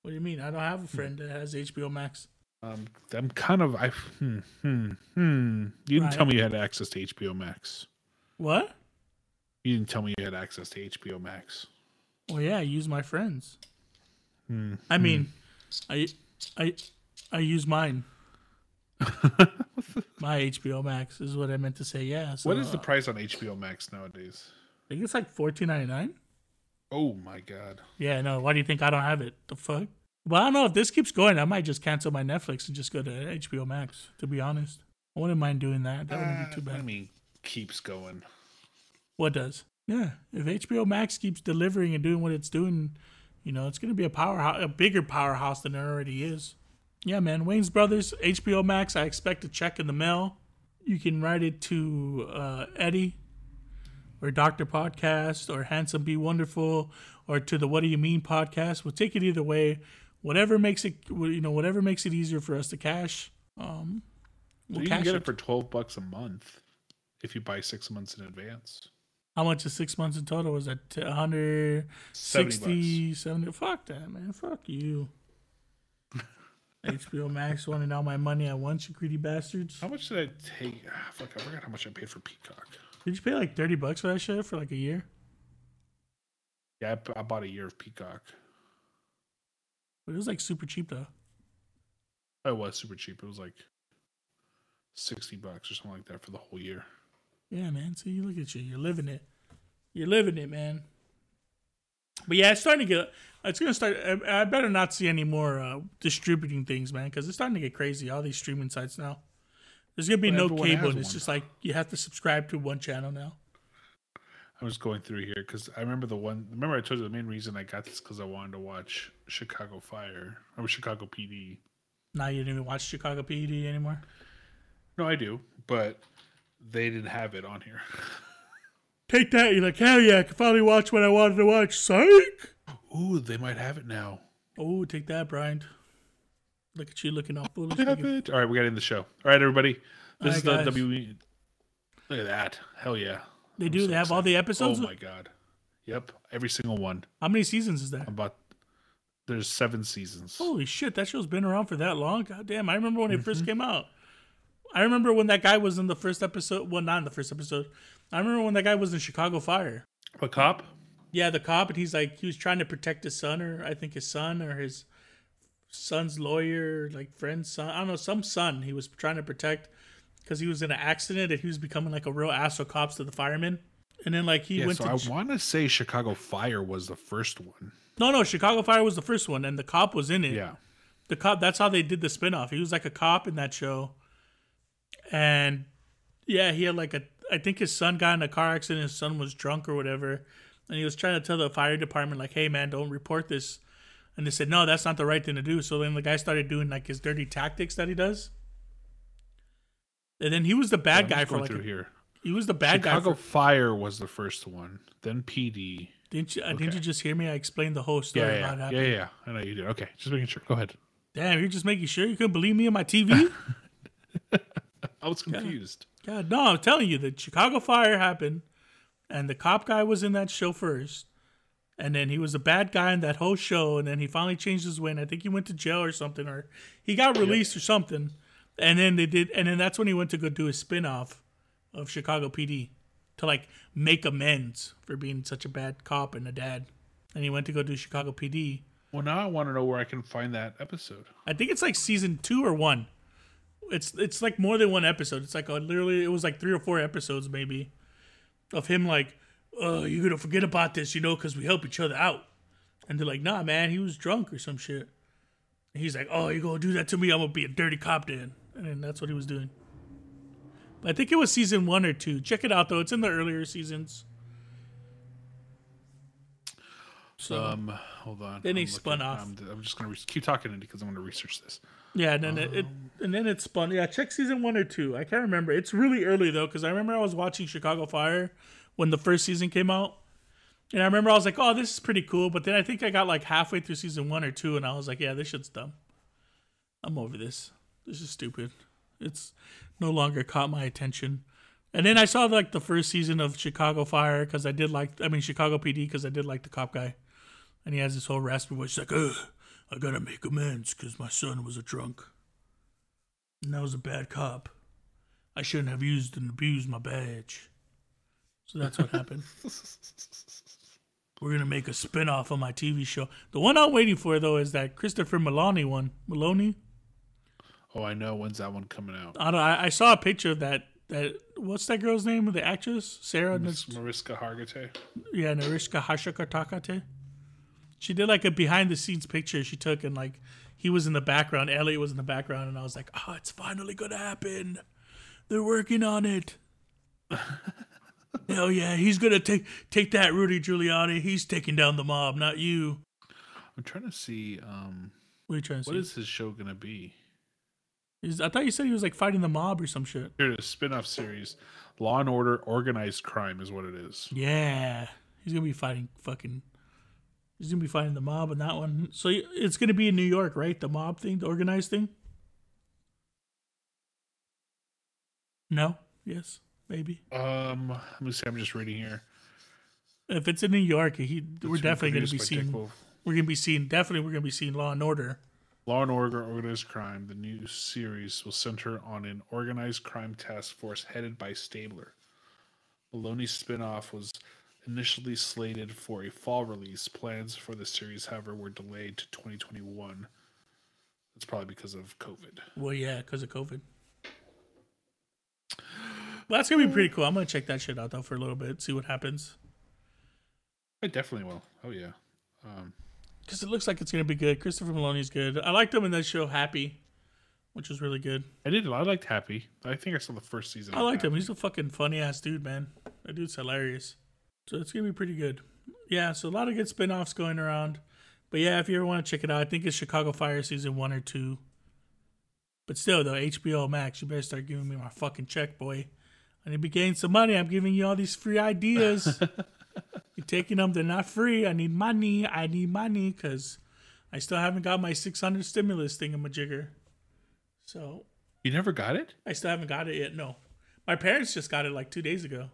What do you mean? I don't have a friend that has HBO Max. Um, I'm kind of I. Hmm, hmm, hmm. You didn't Right. tell me you had access to HBO Max. What? You didn't tell me you had access to HBO Max. Well, yeah, I use my friends. Hmm. I mean, I, I, I use mine. my HBO Max is what I meant to say. Yeah. So, what is the uh, price on HBO Max nowadays? I think it's like fourteen ninety nine. Oh my god! Yeah. No. Why do you think I don't have it? The fuck. Well, I don't know if this keeps going. I might just cancel my Netflix and just go to HBO Max. To be honest, I wouldn't mind doing that. That wouldn't be too Uh, bad. I mean, keeps going. What does? Yeah, if HBO Max keeps delivering and doing what it's doing, you know, it's going to be a powerhouse, a bigger powerhouse than it already is. Yeah, man. Wayans Brothers, HBO Max. I expect a check in the mail. You can write it to uh, Eddie or Doctor Podcast or Handsome Be Wonderful or to the What Do You Mean podcast. We'll take it either way. Whatever makes it, you know, whatever makes it easier for us to cash. Um, we'll you can get it. it for twelve bucks a month if you buy six months in advance. How much is six months in total? Was that 70 160, 70? Fuck that, man. Fuck you. HBO Max wanting all my money at once, you greedy bastards. How much did I take? Ah, fuck, I forgot how much I paid for Peacock. Did you pay like 30 bucks for that shit for like a year? Yeah, I bought a year of Peacock. But it was like super cheap though. It was super cheap. It was like sixty bucks or something like that for the whole year. Yeah, man. See, you look at you. You're living it. You're living it, man. But yeah, it's starting to get. It's gonna start. I, I better not see any more uh, distributing things, man, because it's starting to get crazy. All these streaming sites now. There's gonna be no cable, and it's one. just like you have to subscribe to one channel now. I was going through here because I remember the one. Remember, I told you the main reason I got this because I wanted to watch Chicago Fire or Chicago PD. Now you didn't even watch Chicago PD anymore. No, I do, but they didn't have it on here. Take that. You're like, hell yeah, I can finally watch what I wanted to watch. Psych. Ooh, they might have it now. Oh, take that, Brian. Look at you looking all foolish. Have it. All right, we got in the show. All right, everybody. This All is right, the guys. WE. Look at that. Hell yeah. They I'm do. so they have all the episodes. Oh my god. Yep, every single one. How many seasons is that? About there's seven seasons. Holy shit, that show's been around for that long. God damn. I remember when it first Mm-hmm. came out. I remember when that guy was in the first episode. Well, not in the first episode. I remember when that guy was in Chicago Fire. A cop? Yeah, the cop, and he's like, he was trying to protect his son, or I think his son, or his son's lawyer, like friend's son. I don't know, some son he was trying to protect because he was in an accident and he was becoming like a real asshole cops to the firemen. And then like he went. Yeah, went so to I want to say Chicago Fire was the first one. no no Chicago Fire was the first one, and the cop was in it. Yeah. the cop that's how they did the spinoff. He was like a cop in that show. And yeah, he had like a I think his son got in a car accident, his son was drunk or whatever. And he was trying to tell the fire department, like, hey man, don't report this. And they said, No, that's not the right thing to do. So then the guy started doing like his dirty tactics that he does. And then he was the bad I'm guy just for going like through a, here. he was the bad Chicago guy Chicago Fire was the first one, then PD. didn't you uh, didn't you just hear me? I explained the whole story Yeah, yeah, it yeah, yeah, yeah. I know you did. Okay, just making sure. Go ahead. Damn, you're just making sure you couldn't believe me on my TV? I was confused. God, no, I'm telling you, the Chicago fire happened, and the cop guy was in that show first, and then he was a bad guy in that whole show, and then he finally changed his way, and I think he went to jail or something, or he got released or something, and then they did, and then that's when he went to go do a spin-off of Chicago PD to like make amends for being such a bad cop and a dad, and he went to go do Chicago PD. Well, now I want to know where I can find that episode. I think it's like season two or one. It's it's like more than one episode. It's like a, literally it was like three or four episodes maybe of him like "Oh, you're gonna forget about this, you know, because we help each other out." And they're like, "Nah, man, he was drunk or some shit." And he's like, "Oh, you're gonna do that to me? I'm gonna be a dirty cop then." And that's what he was doing. But I think it was season one or two. Check it out though; it's in the earlier seasons. So Um, hold on. Then he I'm spun looking- off. I'm, I'm just gonna re- keep talking because I'm gonna research this. yeah, and then it, it and then it spun. Yeah, check season one or two. I can't remember. It's really early though, because I remember I was watching Chicago Fire when the first season came out, and I remember I was like, "Oh, this is pretty cool." But then I think I got like halfway through season one or two, and I was like, "Yeah, this shit's dumb. I'm over this. This is stupid. It's no longer caught my attention." And then I saw like the first season of Chicago Fire because I did like, I mean Chicago PD because I did like the cop guy, and he has this whole raspy voice like, "Ugh, I gotta make amends because my son was a drunk, and I was a bad cop. I shouldn't have used and abused my badge." So that's what happened. We're gonna make a spin-off of my TV show. The one I'm waiting for though is that Christopher Meloni one. Meloni. Oh, I know. When's that one coming out? I don't. I, I saw a picture of that. That what's that girl's name? The actress Sarah. Mariska Hargitay. Yeah, Mariska Hargitay. She did like a behind the scenes picture she took, and like he was in the background, Elliot was in the background, and I was like, oh, it's finally gonna happen. They're working on it. Hell yeah, he's gonna take take that, Rudy Giuliani. He's taking down the mob, not you. I'm trying to see. Um, What are you trying to what say? is his show gonna be? Is- I thought you said he was like fighting the mob or some shit. Here it is. Spin-off series. Law and Order: Organized Crime is what it is. Yeah, he's gonna be fighting fucking. He's gonna be fighting the mob in that one. So it's gonna be in New York, right? The mob thing, the organized thing. No. Yes. Maybe. Um, let me see. I'm just reading here. If it's in New York, he we're definitely gonna be seeing. We're gonna be seeing. Definitely, we're gonna be seeing Law and Order. Law and Order: Organized Crime. The new series will center on an organized crime task force headed by Stabler. Meloni's spin-off was initially slated for a fall release. Plans for the series, however, were delayed to 2021. That's probably because of COVID. Well, yeah, because of COVID. Well, that's gonna be pretty cool. I'm gonna check that shit out though for a little bit, see what happens. I definitely will. Oh yeah. Um, Because it looks like it's gonna be good. Christopher Meloni's good. I liked him in that show Happy, which was really good. I did. I liked Happy. I think I saw the first season. I liked him. He's a fucking funny ass dude, man. That dude's hilarious. So it's gonna be pretty good. Yeah, so a lot of good spin offs going around. But yeah, if you ever want to check it out, I think it's Chicago Fire season one or two. But still though, HBO Max, you better start giving me my fucking check, boy. I need to be getting some money. I'm giving you all these free ideas. You're taking them, they're not free. I need money. I need money because I still haven't got my 600 stimulus thing in my jigger. So You never got it? I still haven't got it yet. No, my parents just got it like two days ago.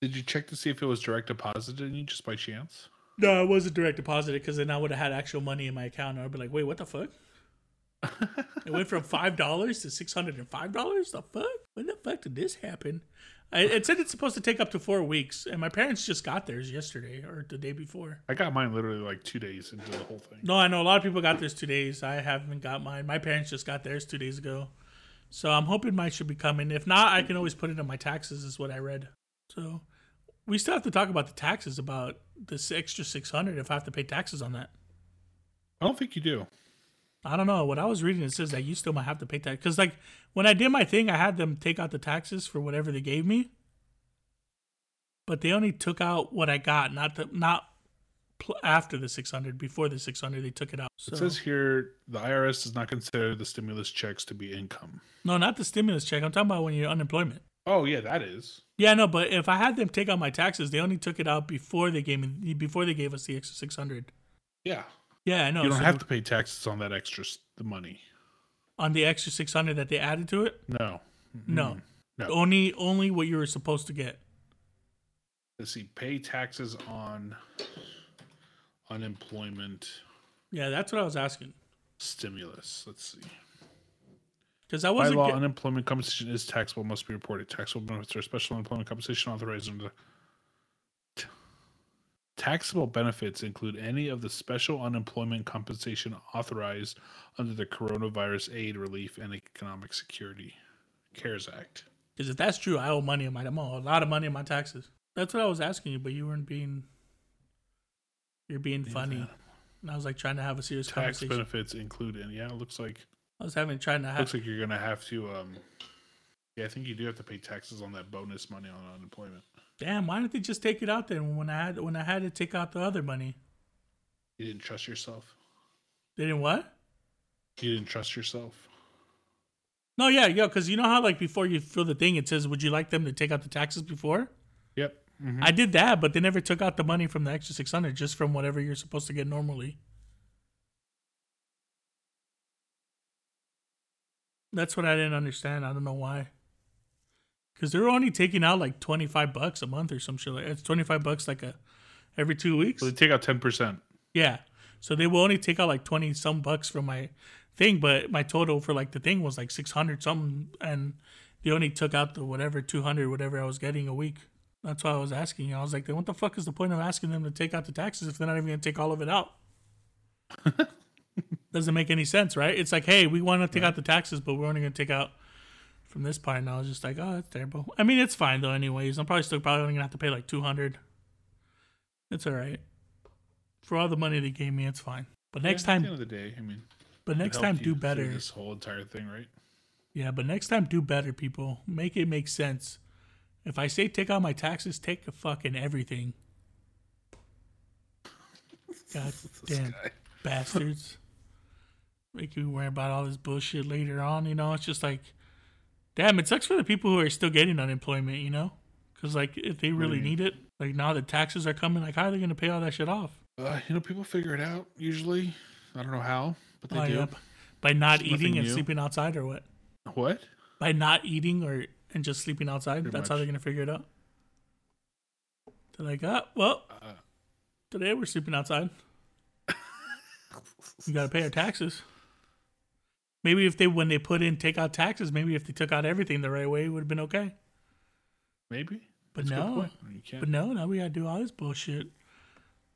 Did you check to see if it was direct deposited in you just by chance? No, it wasn't direct deposited because then I would have had actual money in my account. And I'd be like, wait, what the fuck? it went from five dollars to six hundred and five dollars. The fuck? When the fuck did this happen? It said it's supposed to take up to four weeks, and my parents just got theirs yesterday or the day before. I got mine literally like two days into the whole thing. No, I know a lot of people got theirs two days. I haven't got mine. My parents just got theirs two days ago. So I'm hoping mine should be coming. If not, I can always put it in my taxes, is what I read. So we still have to talk about the taxes about this extra 600 if I have to pay taxes on that. I don't think you do. I don't know. What I was reading, it says that you still might have to pay tax. Because, like, when I did my thing, I had them take out the taxes for whatever they gave me. But they only took out what I got, not the, not pl- after the 600. Before the 600, they took it out. So, It says here the IRS does not consider the stimulus checks to be income. no, not the stimulus check. I'm talking about when you're unemployment. Oh yeah, that is. Yeah, no, but if I had them take out my taxes, they only took it out before they gave me before they gave us the extra 600. Yeah. Yeah, I know. You don't So have to pay taxes on that extra the money. on the extra 600 that they added to it. No. No, No. only only what you were supposed to get. Let's see. Pay taxes on unemployment Yeah, that's what I was asking. stimulus. Let's see. Because I wasn't. By law, get- unemployment compensation is taxable, must be reported. Taxable benefits are special unemployment compensation authorized under. T- Taxable benefits include any of the special unemployment compensation authorized under the Coronavirus Aid, Relief, and Economic Security CARES Act. Because if that's true, I owe money in my. I'm owe a lot of money in my taxes. That's what I was asking you, but you weren't being. You're being funny. And I was like trying to have a serious Tax conversation. benefits included. Yeah, it looks like I was having trying to have. looks like you're gonna have to. um Yeah, I think you do have to pay taxes on that bonus money on unemployment. Damn, why didn't they just take it out then when I had when I had to take out the other money? You didn't trust yourself. They didn't what? You didn't trust yourself. No, yeah, yeah, because you know how like before you fill the thing, it says, "Would you like them to take out the taxes before?" Yep. Mhm. I did that, but they never took out the money from the extra six hundred, just from whatever you're supposed to get normally. That's what I didn't understand. I don't know why. Because they're only taking out like twenty five bucks a month or some shit. Like it's twenty five bucks like a every two weeks. So they take out ten percent. Yeah. So they will only take out like 20 some bucks from my thing, but my total for like the thing was like 600 something. And they only took out the whatever, 200, whatever I was getting a week. That's why I was asking you. I was like, then what the fuck is the point of asking them to take out the taxes if they're not even going to take all of it out? Doesn't make any sense, right? It's like, hey, we want to take out the taxes, but we're only going to take out from this part. And I was just like, oh, that's terrible. I mean, it's fine though, anyways. I'm probably still probably only to have to pay like 200. It's all right for all the money they gave me, it's fine. But next At the time, end of the day, I mean, but next time do better. This whole entire thing, right? Yeah, but next time do better, people. Make it make sense. If I say take out my taxes, take a fucking everything. God damn guy. bastards. Make you worry about all this bullshit later on, you know? It's just like, damn, it sucks for the people who are still getting unemployment, you know? Because, like, if they really you need it, like now the taxes are coming, like, how are they going to pay all that shit off? Uh, you know, people figure it out usually. I don't know how, but they Oh, do. yeah. By not It's eating and new. sleeping outside or what? What? By not eating or and just sleeping outside. Pretty that's how they're gonna figure it out. They're like, ah, well, Uh, today we're sleeping outside. we gotta pay our taxes. Maybe if they when they put in take out taxes, maybe if they took out everything the right way, it would have been okay. Maybe. But That's no. But no, now we gotta do all this bullshit.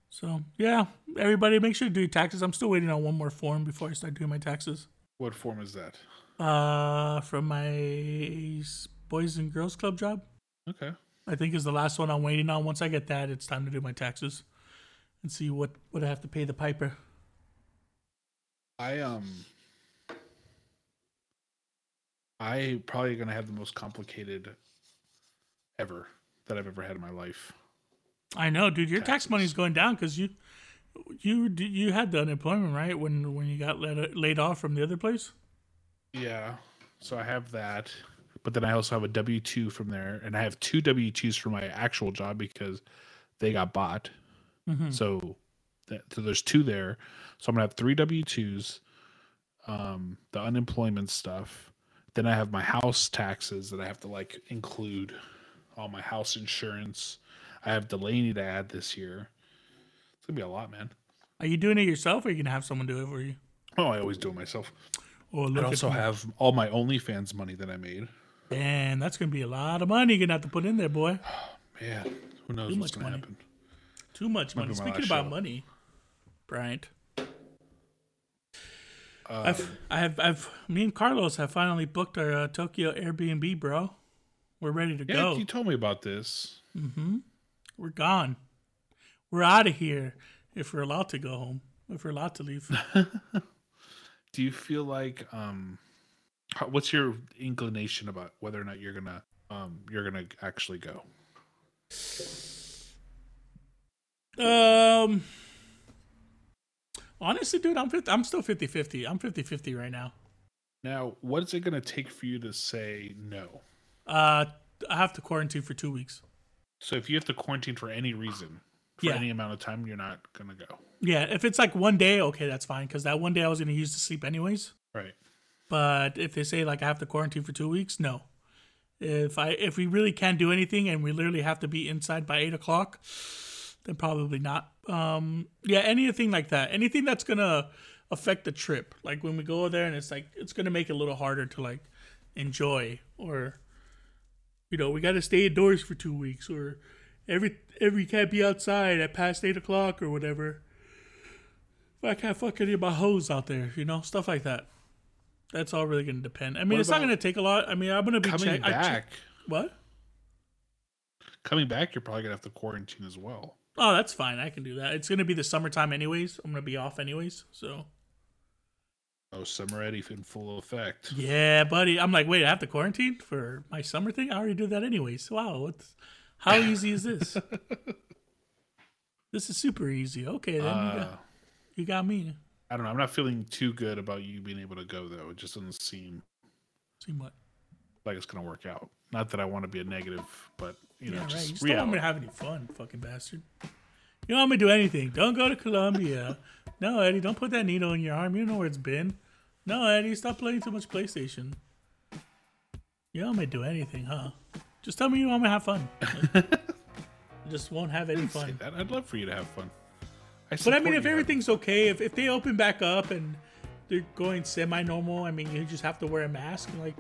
So yeah, everybody, make sure to do your taxes. I'm still waiting on one more form before I start doing my taxes. What form is that? Uh, from my boys and girls club job. Okay. I think is the last one I'm waiting on. Once I get that, it's time to do my taxes and see what what I have to pay the piper. I um. I probably gonna have the most complicated ever that I've ever had in my life. I know, dude. Your tax money's going down because you you you had the unemployment right when when you got let, laid off from the other place. Yeah. So I have that, but then I also have a W two from there, and I have two W twos for my actual job because they got bought. Mhm. So, that, so there's two there. So I'm gonna have three W twos, um, the unemployment stuff. Then I have my house taxes that I have to like include, all my house insurance. I have Delaney to add this year. It's gonna be a lot, man. Are you doing it yourself, or are you gonna have someone do it for you? Oh, I always do it myself. Oh, or I also have all my OnlyFans money that I made. Man, that's gonna be a lot of money you're gonna have to put in there, boy. Man, who knows Too what's much gonna money. happen? Too much Might money. Speaking about show. money, Bryant, Uh, I've, I have, I've, me and Carlos have finally booked our uh, Tokyo Airbnb, bro. We're ready to yeah, go. you told me about this. We're gone. We're out of here. If we're allowed to go home, if we're allowed to leave. Do you feel like um, how, what's your inclination about whether or not you're gonna um you're gonna actually go? um, honestly, dude, I'm 50, I'm still 50-50. I'm 50-50 right now. Now, what is it gonna take for you to say no? Uh, I have to quarantine for two weeks. So if you have to quarantine for any reason, for Yeah. any amount of time, you're not gonna go. Yeah, if it's like one day, okay, that's fine. Because that one day I was gonna use to sleep anyways. Right. But if they say like I have to quarantine for two weeks, no. If I if we really can't do anything and we literally have to be inside by eight o'clock, then probably not. Um, yeah, anything like that, anything that's gonna affect the trip, like when we go there and it's like it's gonna make it a little harder to like enjoy, or you know we got to stay indoors for two weeks, or every every can't be outside at past eight o'clock or whatever. I can't fuck any of my hoes out there, you know, stuff like that. That's all really gonna depend. I mean, What it's not gonna take a lot. I mean, I'm gonna be Coming check- I check- back, what? coming back, you're probably gonna have to quarantine as well. Oh, that's fine. I can do that. It's gonna be the summertime anyways. I'm gonna be off anyways. So Oh, summer Eddie in full effect. yeah, buddy. I'm like, wait, I have to quarantine for my summer thing. I already do that anyways. Wow, what's how easy is this? this is super easy. Okay, then you Uh, got you got me. I don't know. I'm not feeling too good about you being able to go though. It just doesn't seem seem what? like it's gonna work out. Not that I want to be a negative, but you know, Yeah, right. You just still want me to have any fun, fucking bastard. You don't want me to do anything. Don't go to Colombia. no, Eddie, don't put that needle in your arm. You know where it's been. No, Eddie, stop playing too much PlayStation. You don't want me to do anything, huh? Just tell me you want me to have fun. I just won't have any fun. that. I'd love for you to have fun. I But I mean, if everything's okay, if, if they open back up and they're going semi-normal, I mean, you just have to wear a mask. Like,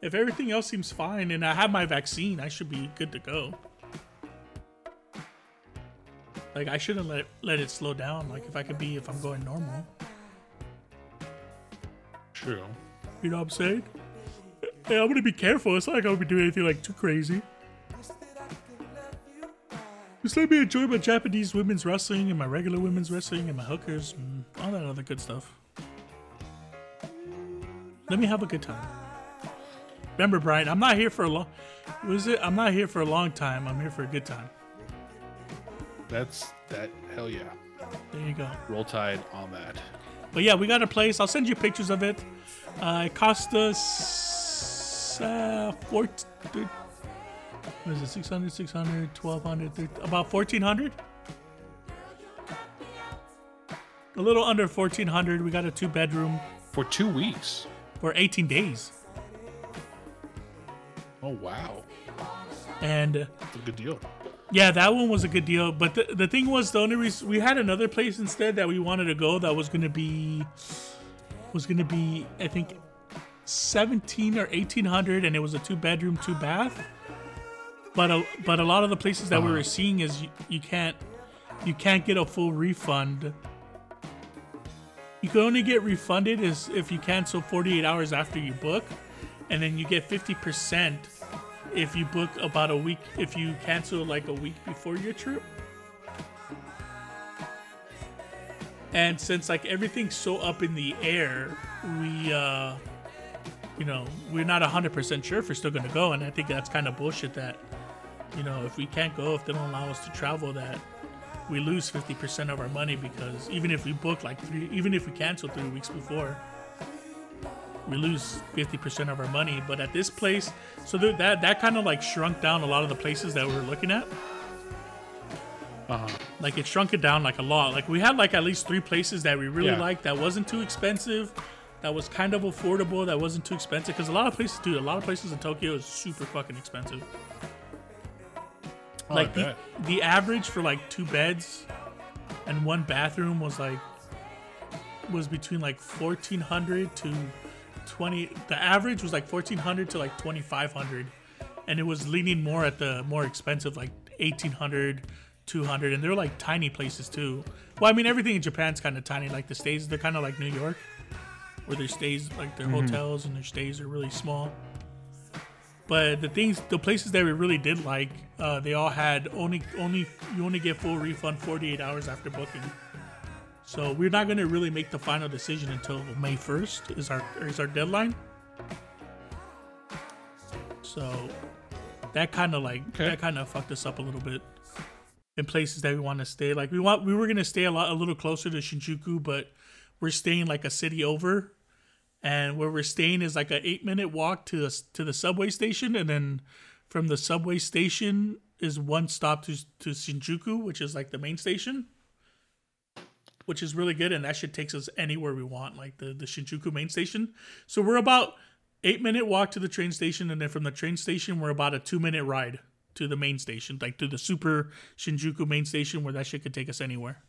if everything else seems fine and I have my vaccine, I should be good to go. Like, I shouldn't let let it slow down. Like, if I could be, if I'm going normal, True. you know what I'm saying? Hey, I'm gonna be careful. It's not like I'm gonna be doing anything like too crazy. Just let me enjoy my Japanese women's wrestling and my regular women's wrestling and my hookers and all that other good stuff. Let me have a good time. Remember, Brian, I'm not here for a long. Was it? I'm not here for a long time. I'm here for a good time. That's that. Hell yeah. There you go. Roll Tide on that. But yeah, we got a place. I'll send you pictures of it. Uh, it cost us uh, four, what is it, 600, 600, 1200, th- about 1400? A little under 1400. We got a two bedroom For two weeks. for 18 days. Oh wow. And That's a good deal. yeah, that one was a good deal. But the, the thing was, the only reason we had another place instead that we wanted to go that was going to be, was to be, I think, 17 or 1800 and it was a two bedroom two bath but a, but a lot of the places that we were uh-huh. seeing is you, you can't you can't get a full refund you can only get refunded is if you cancel 48 hours after you book and then you get 50% if you book about a week if you cancel like a week before your trip and since like everything's so up in the air we uh you know, we're not 100% sure if we're still going to go. And I think that's kind of bullshit that, you know, if we can't go, if they don't allow us to travel, that we lose 50% of our money because even if we book like three, even if we cancel three weeks before, we lose 50% of our money. But at this place, so th- that, that kind of like shrunk down a lot of the places that we were looking at. Uh-huh. Like it shrunk it down like a lot. Like we had like at least three places that we really Yeah. liked that wasn't too expensive, that was kind of affordable, that wasn't too expensive. Because a lot of places, dude, a lot of places in Tokyo is super fucking expensive. Oh, like the, the average for like two beds and one bathroom was like was between like 1400 to 20 the average was like 1400 to like 2500 and it was leaning more at the more expensive like 1800 200 and they're like tiny places too. Well i mean everything in japan's kind of tiny. Like the stays they're kind of like new york where their stays like their hotels and their stays are really small. But the things the places that we really did like uh, they all had only only you only get full refund 48 hours after booking so we're not going to really make the final decision until may 1st is our is our deadline. So that kind of like Okay. that kind of fucked us up a little bit in places that we want to stay. Like we want we were going to stay a lot a little closer to shinjuku but we're staying like a city over. And where we're staying is like an eight minute walk to the, to the subway station. And then from the subway station is one stop to, to shinjuku which is like the main station which is really good and that shit takes us anywhere we want like the, the shinjuku main station so we're about eight minute walk to the train station and then from the train station we're about a two minute ride to the main station like to the super shinjuku main station where that shit could take us anywhere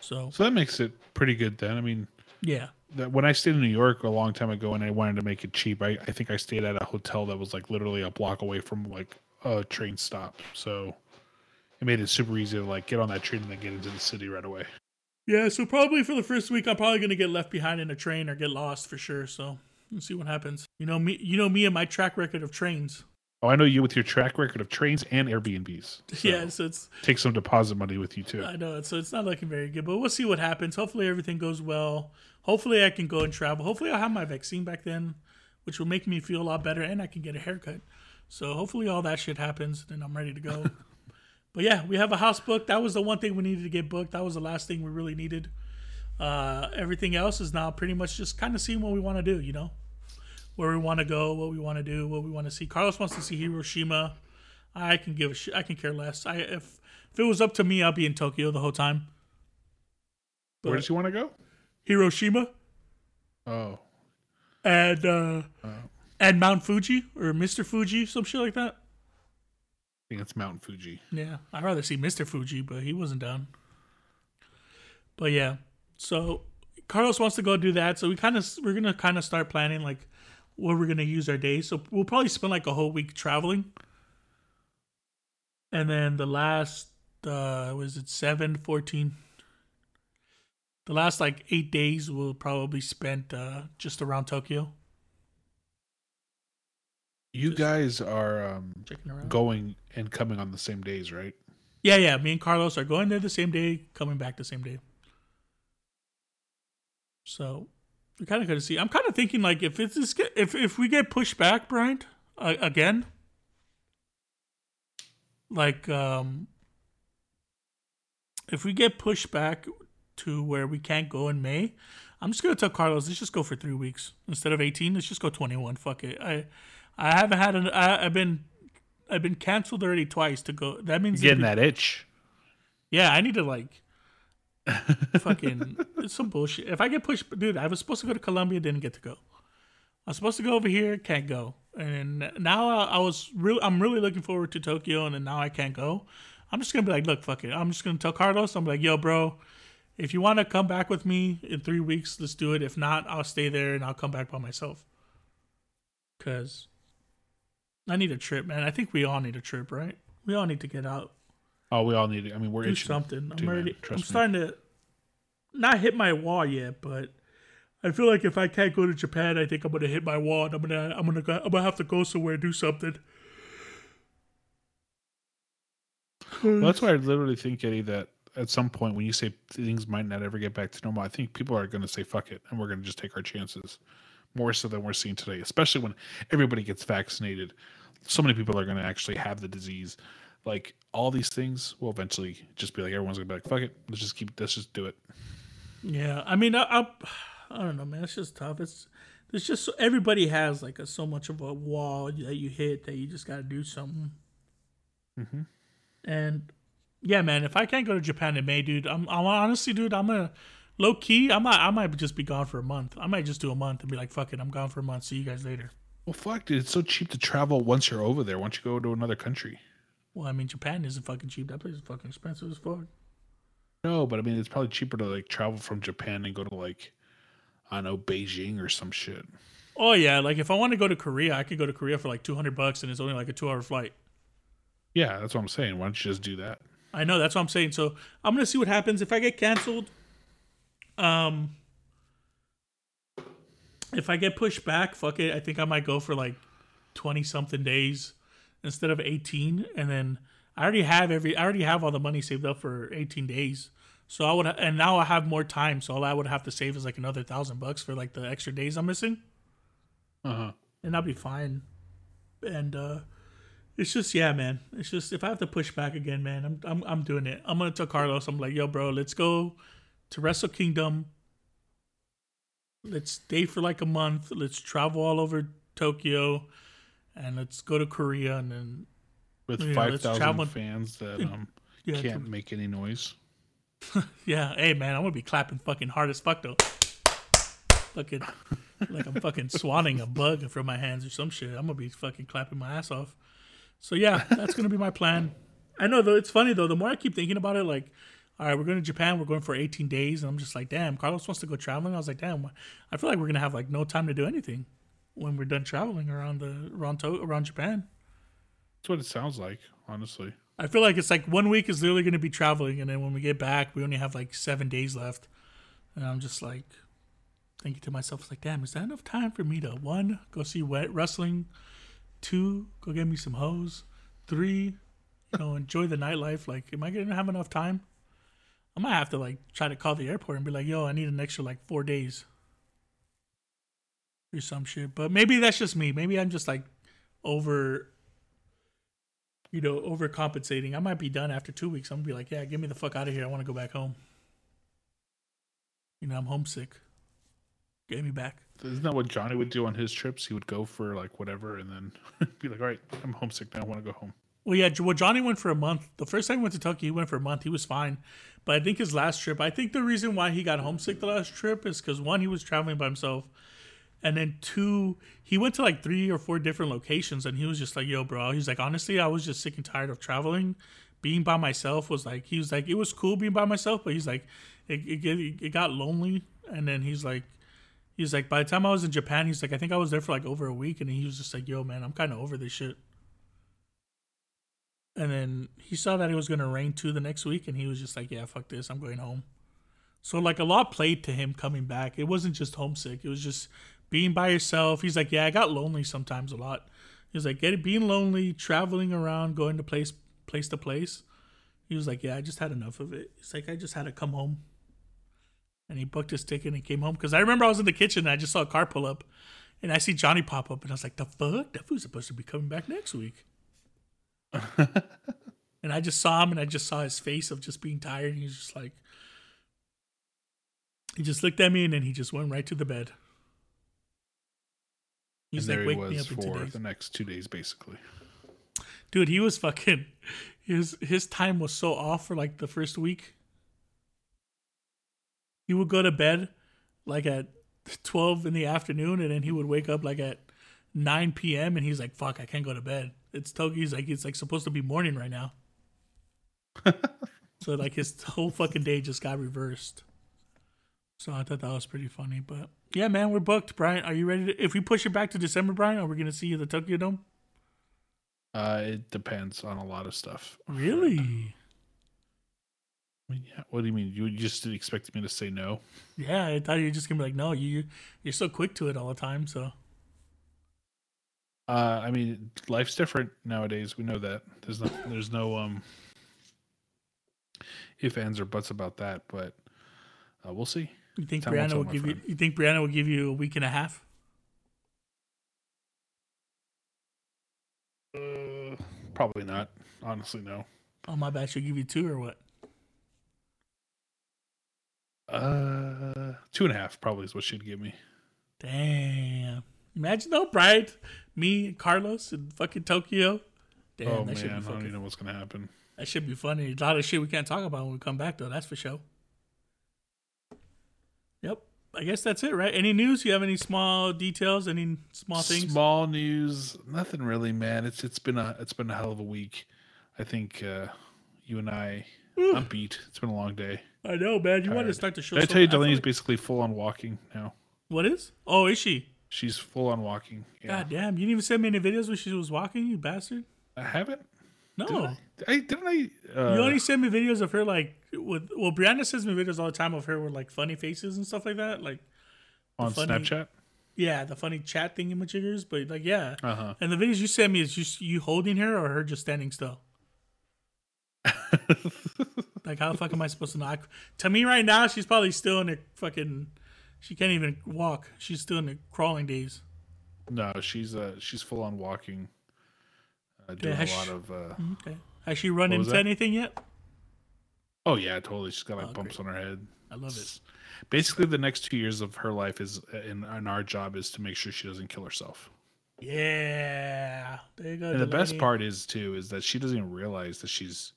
so So that makes it pretty good then. I mean, yeah that when I stayed in New York a long time ago and I wanted to make it cheap, I, I think I stayed at a hotel that was like literally a block away from like a train stop. So it made it super easy to like get on that train and then get into the city right away. Yeah, so probably for the first week, I'm probably gonna get left behind in a train or get lost for sure. So we'll see what happens. You know me, you know me and my track record of trains. Oh, I know you with your track record of trains and Airbnbs. So yeah, so it's Take some deposit money with you too. I know, so it's not looking very good, but we'll see what happens. Hopefully, everything goes well. Hopefully, I can go and travel. Hopefully, I'll have my vaccine back then, which will make me feel a lot better, and I can get a haircut. So hopefully, all that shit happens, then I'm ready to go. but yeah, we have a house booked. That was the one thing we needed to get booked. That was the last thing we really needed. Uh, everything else is now pretty much just kind of seeing what we want to do. You know, where we want to go, what we want to do, what we want to see. Carlos wants to see Hiroshima. I can give a shit. I can care less. I if if it was up to me, I'd be in Tokyo the whole time. Where does he want to go? Hiroshima Oh, and uh, and Mount Fuji or Mr. Fuji, some shit like that. Think it's Mount Fuji. Yeah, I'd rather see Mr. Fuji, but he wasn't down. But yeah, so Carlos wants to go do that, so we kind of we're gonna kind of start planning like where we're gonna use our days. So we'll probably spend like a whole week traveling, and then the last uh was it seven fourteen. The last like eight days will probably spent uh just around Tokyo, You guys are um, going and coming on the same days, right? Yeah, yeah. Me and Carlos are going there the same day, coming back the same day. So we kind of got to see. I'm kind of thinking like if it's if if we get pushed back, Bryant, uh, again, like um, if we get pushed back to where we can't go in May, I'm just gonna tell Carlos let's just go for three weeks instead of 18. Let's just go 21. Fuck it. I I haven't had an. I, I've been I've been canceled already twice to go. That means Getting that itch. yeah, I need to like fucking it's some bullshit. If I get pushed, dude, I was supposed to go to Colombia, didn't get to go. I was supposed to go over here, can't go. And now I, I was real. I'm really looking forward to Tokyo, and then now I can't go. I'm just gonna be like, look, fuck it. I'm just gonna tell Carlos. I'm like, yo, bro, if you want to come back with me in three weeks, let's do it. If not, I'll stay there and I'll come back by myself. Cause I need a trip, man. I think we all need a trip, right? We all need to get out Oh, we all need it. I mean, we're do something. too, I'm man. ready. Trust I'm me. starting to not hit my wall yet, but I feel like if I can't go to Japan, I think I'm gonna hit my wall. And I'm gonna, I'm gonna, go, I'm gonna have to go somewhere, do something. Well, that's why I literally think, Eddie, that at some point when you say things might not ever get back to normal, I think people are going to say fuck it and we're going to just take our chances more so than we're seeing today, especially when everybody gets vaccinated. So many people are going to actually have the disease. Like all these things will eventually just be like everyone's going to be like fuck it, let's just keep let's just do it. Yeah, I mean, I, I, I don't know, man. It's just tough. It's there's just so, everybody has like a so much of a wall that you hit that you just got to do something. Mm-hmm. And yeah, man, if I can't go to Japan in May, dude, I'm, I'm honestly, dude, I'm gonna low key. I might, I might just be gone for a month. I might just do a month and be like, fuck it, I'm gone for a month. See you guys later. Well, fuck, dude, it's so cheap to travel once you're over there. Once you go to another country. Well, I mean, Japan isn't fucking cheap. That place is fucking expensive as fuck. No, but I mean, it's probably cheaper to like travel from Japan and go to like, I don't know, Beijing or some shit. Oh yeah, like if I want to go to Korea, I could go to Korea for like two hundred bucks, and it's only like a two hour flight. Yeah, that's what I'm saying. Why don't you just do that? I know that's what I'm saying. So I'm gonna see what happens if I get canceled. Um, if I get pushed back, fuck it. I think I might go for like twenty something days instead of eighteen, and then I already have every. I already have all the money saved up for eighteen days. So I would, and now I have more time. So all I would have to save is like another thousand bucks for like the extra days I'm missing, Uh huh. and I'll be fine. And uh it's just yeah, man. It's just if I have to push back again, man, I'm I'm I'm doing it. I'm gonna tell Carlos. I'm like, yo, bro, let's go to Wrestle Kingdom. Let's stay for like a month. Let's travel all over Tokyo, and let's go to Korea, and then With five thousand fans that um yeah, can't make any noise. yeah. Hey, man, I'm gonna be clapping fucking hard as fuck though. fucking like I'm fucking swatting a bug from my hands or some shit. I'm gonna be fucking clapping my ass off. So yeah, that's gonna be my plan. I know though. It's funny though. The more I keep thinking about it, like, all right, we're going to Japan. We're going for 18 days, and I'm just like, damn. Carlos wants to go traveling. I was like, damn. I feel like we're gonna have like no time to do anything when we're done traveling around the around to, around Japan. That's what it sounds like, honestly. I feel like it's like one week is literally going to be traveling, and then when we get back, we only have like seven days left. And I'm just like thinking to myself, like, damn, is that enough time for me to one go see wet wrestling, Two, go get me some hoes. Three, you know, enjoy the nightlife. Like, am I gonna have enough time? I might have to like try to call the airport and be like, "Yo, I need an extra like four days." Or some shit. But maybe that's just me. Maybe I'm just like over you know, overcompensating. I might be done after two weeks. I'm gonna be like, yeah, get me the fuck out of here. I want to go back home. You know, I'm homesick. Get me back. Isn't that what Johnny would do on his trips? He would go for like whatever and then be like, all right, I'm homesick now. I want to go home. Well, yeah. Well, Johnny went for a month. The first time he went to Tokyo, he went for a month. He was fine, but I think his last trip. I think the reason why he got homesick the last trip is because one, he was traveling by himself, and then two, he went to like three or four different locations, and he was just like, "Yo, bro," he's like, honestly, I was just sick and tired of traveling. Being by myself was like, he was like, it was cool being by myself, but he's like, it it, it got lonely, and then he's like. He's like, by the time I was in Japan, he's like, I think I was there for like over a week, and he was just like, "Yo, man, I'm kind of over this shit." And then he saw that it was gonna rain too the next week, and he was just like, "Yeah, fuck this, I'm going home." So like a lot played to him coming back. It wasn't just homesick; it was just being by yourself. He's like, "Yeah, I got lonely sometimes a lot." He's like, "Getting being lonely, traveling around, going to place place to place." He was like, "Yeah, I just had enough of it." He's like, "I just had to come home." And he booked his ticket and came home because I remember I was in the kitchen and I just saw a car pull up, and I see Johnny pop up, and I was like, "The fuck? That fool's supposed to be coming back next week." and I just saw him, and I just saw his face of just being tired. And he's just like, he just looked at me, and then he just went right to the bed. And He's there like, he "Wake me was up for the next two days, basically. Dude, he was fucking. His his time was so off for like the first week. He would go to bed like at twelve in the afternoon, and then he would wake up like at nine p.m. and he's like, "Fuck, I can't go to bed." It's Tokyo. Like, it's like supposed to be morning right now. so like his whole fucking day just got reversed. So I thought that was pretty funny, but yeah, man, we're booked. Brian, are you ready? To, if we push it back to December, Brian, are we gonna see you at the Tokyo Dome? Uh, it depends on a lot of stuff. Really? I mean, yeah. What do you mean? You just expected me to say no? Yeah, I thought you were just gonna be like, no, you you're so quick to it all the time. So Uh, I mean, life's different nowadays. We know that. There's no, there's no um, if ands or buts about that. But uh, we'll see. you think Time Brianna will give you? You think Brianna will give you a week and a half? Uh, probably not. Honestly, no. Oh my bad, she'll give you two or what? Uh, two and a half probably is what she'd give me. Damn! Imagine though, Brian, me, and Carlos, in fucking Tokyo. Damn, oh that should man, I be don't even know what's gonna happen. That should be funny. A lot of shit we can't talk about when we come back though. That's for sure. Yep. I guess that's it, right? Any news? You have any small details? Any small things? Small news, nothing really, man. It's it's been a it's been a hell of a week. I think uh, you and I, I'm beat. It's been a long day. I know, man. You want to start the show? Did I tell you Delaney's basically full on walking now? What is? Oh, is she? She's full on walking. Yeah. God damn! You didn't even send me any videos when she was walking, you bastard. I haven't. No, Did I? I didn't I. Uh, you only send me videos of her like with. Well, Brianna sends me videos all the time of her with like funny faces and stuff like that. Like, on funny- Snapchat. yeah, the funny chat thing jiggers. But like, yeah. Uh huh. And the videos you send me is just you holding her or her just standing still. Like, how the fuck am I supposed to know? I, to me, right now, she's probably still in the fucking. She can't even walk. She's still in the crawling days. no, she's uh she's full on walking. Uh, doing has a lot she- of. Uh, Okay. Has she run into anything yet? oh yeah, totally. She's got like Oh, bumps great. on her head. I love it. Basically, the next two years of her life is, uh, and, and our job is to make sure she doesn't kill herself. Yeah. There you go. And the best part is too is that she doesn't even realize that she's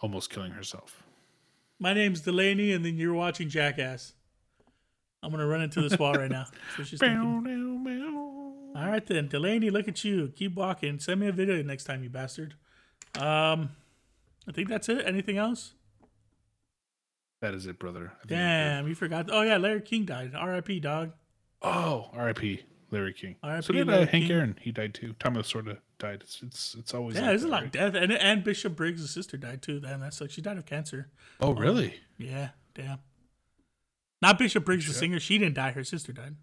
almost killing herself. My name's Delaney, and then you're watching Jackass. I'm gonna run into this wall right now. That's what she's thinking. All right then, Delaney, look at you. Keep walking. Send me a video next time, you bastard. Um, I think that's it. Anything else? That is it, brother. I think I'm good. Damn, you forgot. Oh yeah, Larry King died. R.I.P. Dog. Oh, R.I.P. Larry King. R.I.P. So did uh, Hank King. Aaron. He died too. Tommy Lasorda died. It's it's it's always Yeah, like there's a that, lot of death, and and Bishop Briggs' sister died too. Damn, that sucks. She died of cancer. Oh really? Yeah, damn. Not Bishop Briggs, the singer. She didn't die. Her sister died.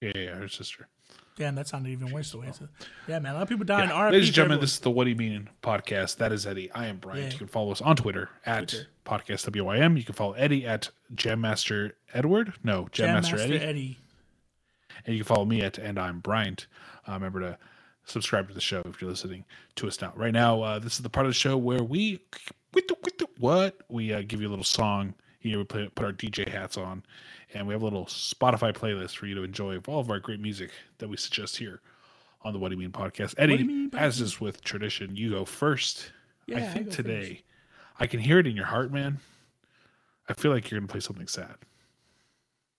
Yeah, yeah, her sister. Damn, that sounded even worse the way it said. Yeah, man, a lot of people dying. RIP Ladies and gentlemen, this is the What Do You Mean podcast. That is Eddie. I am Brian. Yeah. You can follow us on Twitter at Twitter. podcast WYM. You can follow Eddie at Jammaster Edward. No, Jam Master Eddie. Eddie. And you can follow me at and I'm Bryant. Uh, remember to subscribe to the show if you're listening to us now. Right now, uh, this is the part of the show where we what we uh, give you a little song. Here we play, put our DJ hats on, and we have a little Spotify playlist for you to enjoy of all of our great music that we suggest here on the What Do You Mean podcast. Eddie, You Mean as is with tradition, you go first. Yeah, I I think go today, I can hear it in your heart, man. I feel like you're gonna play something sad.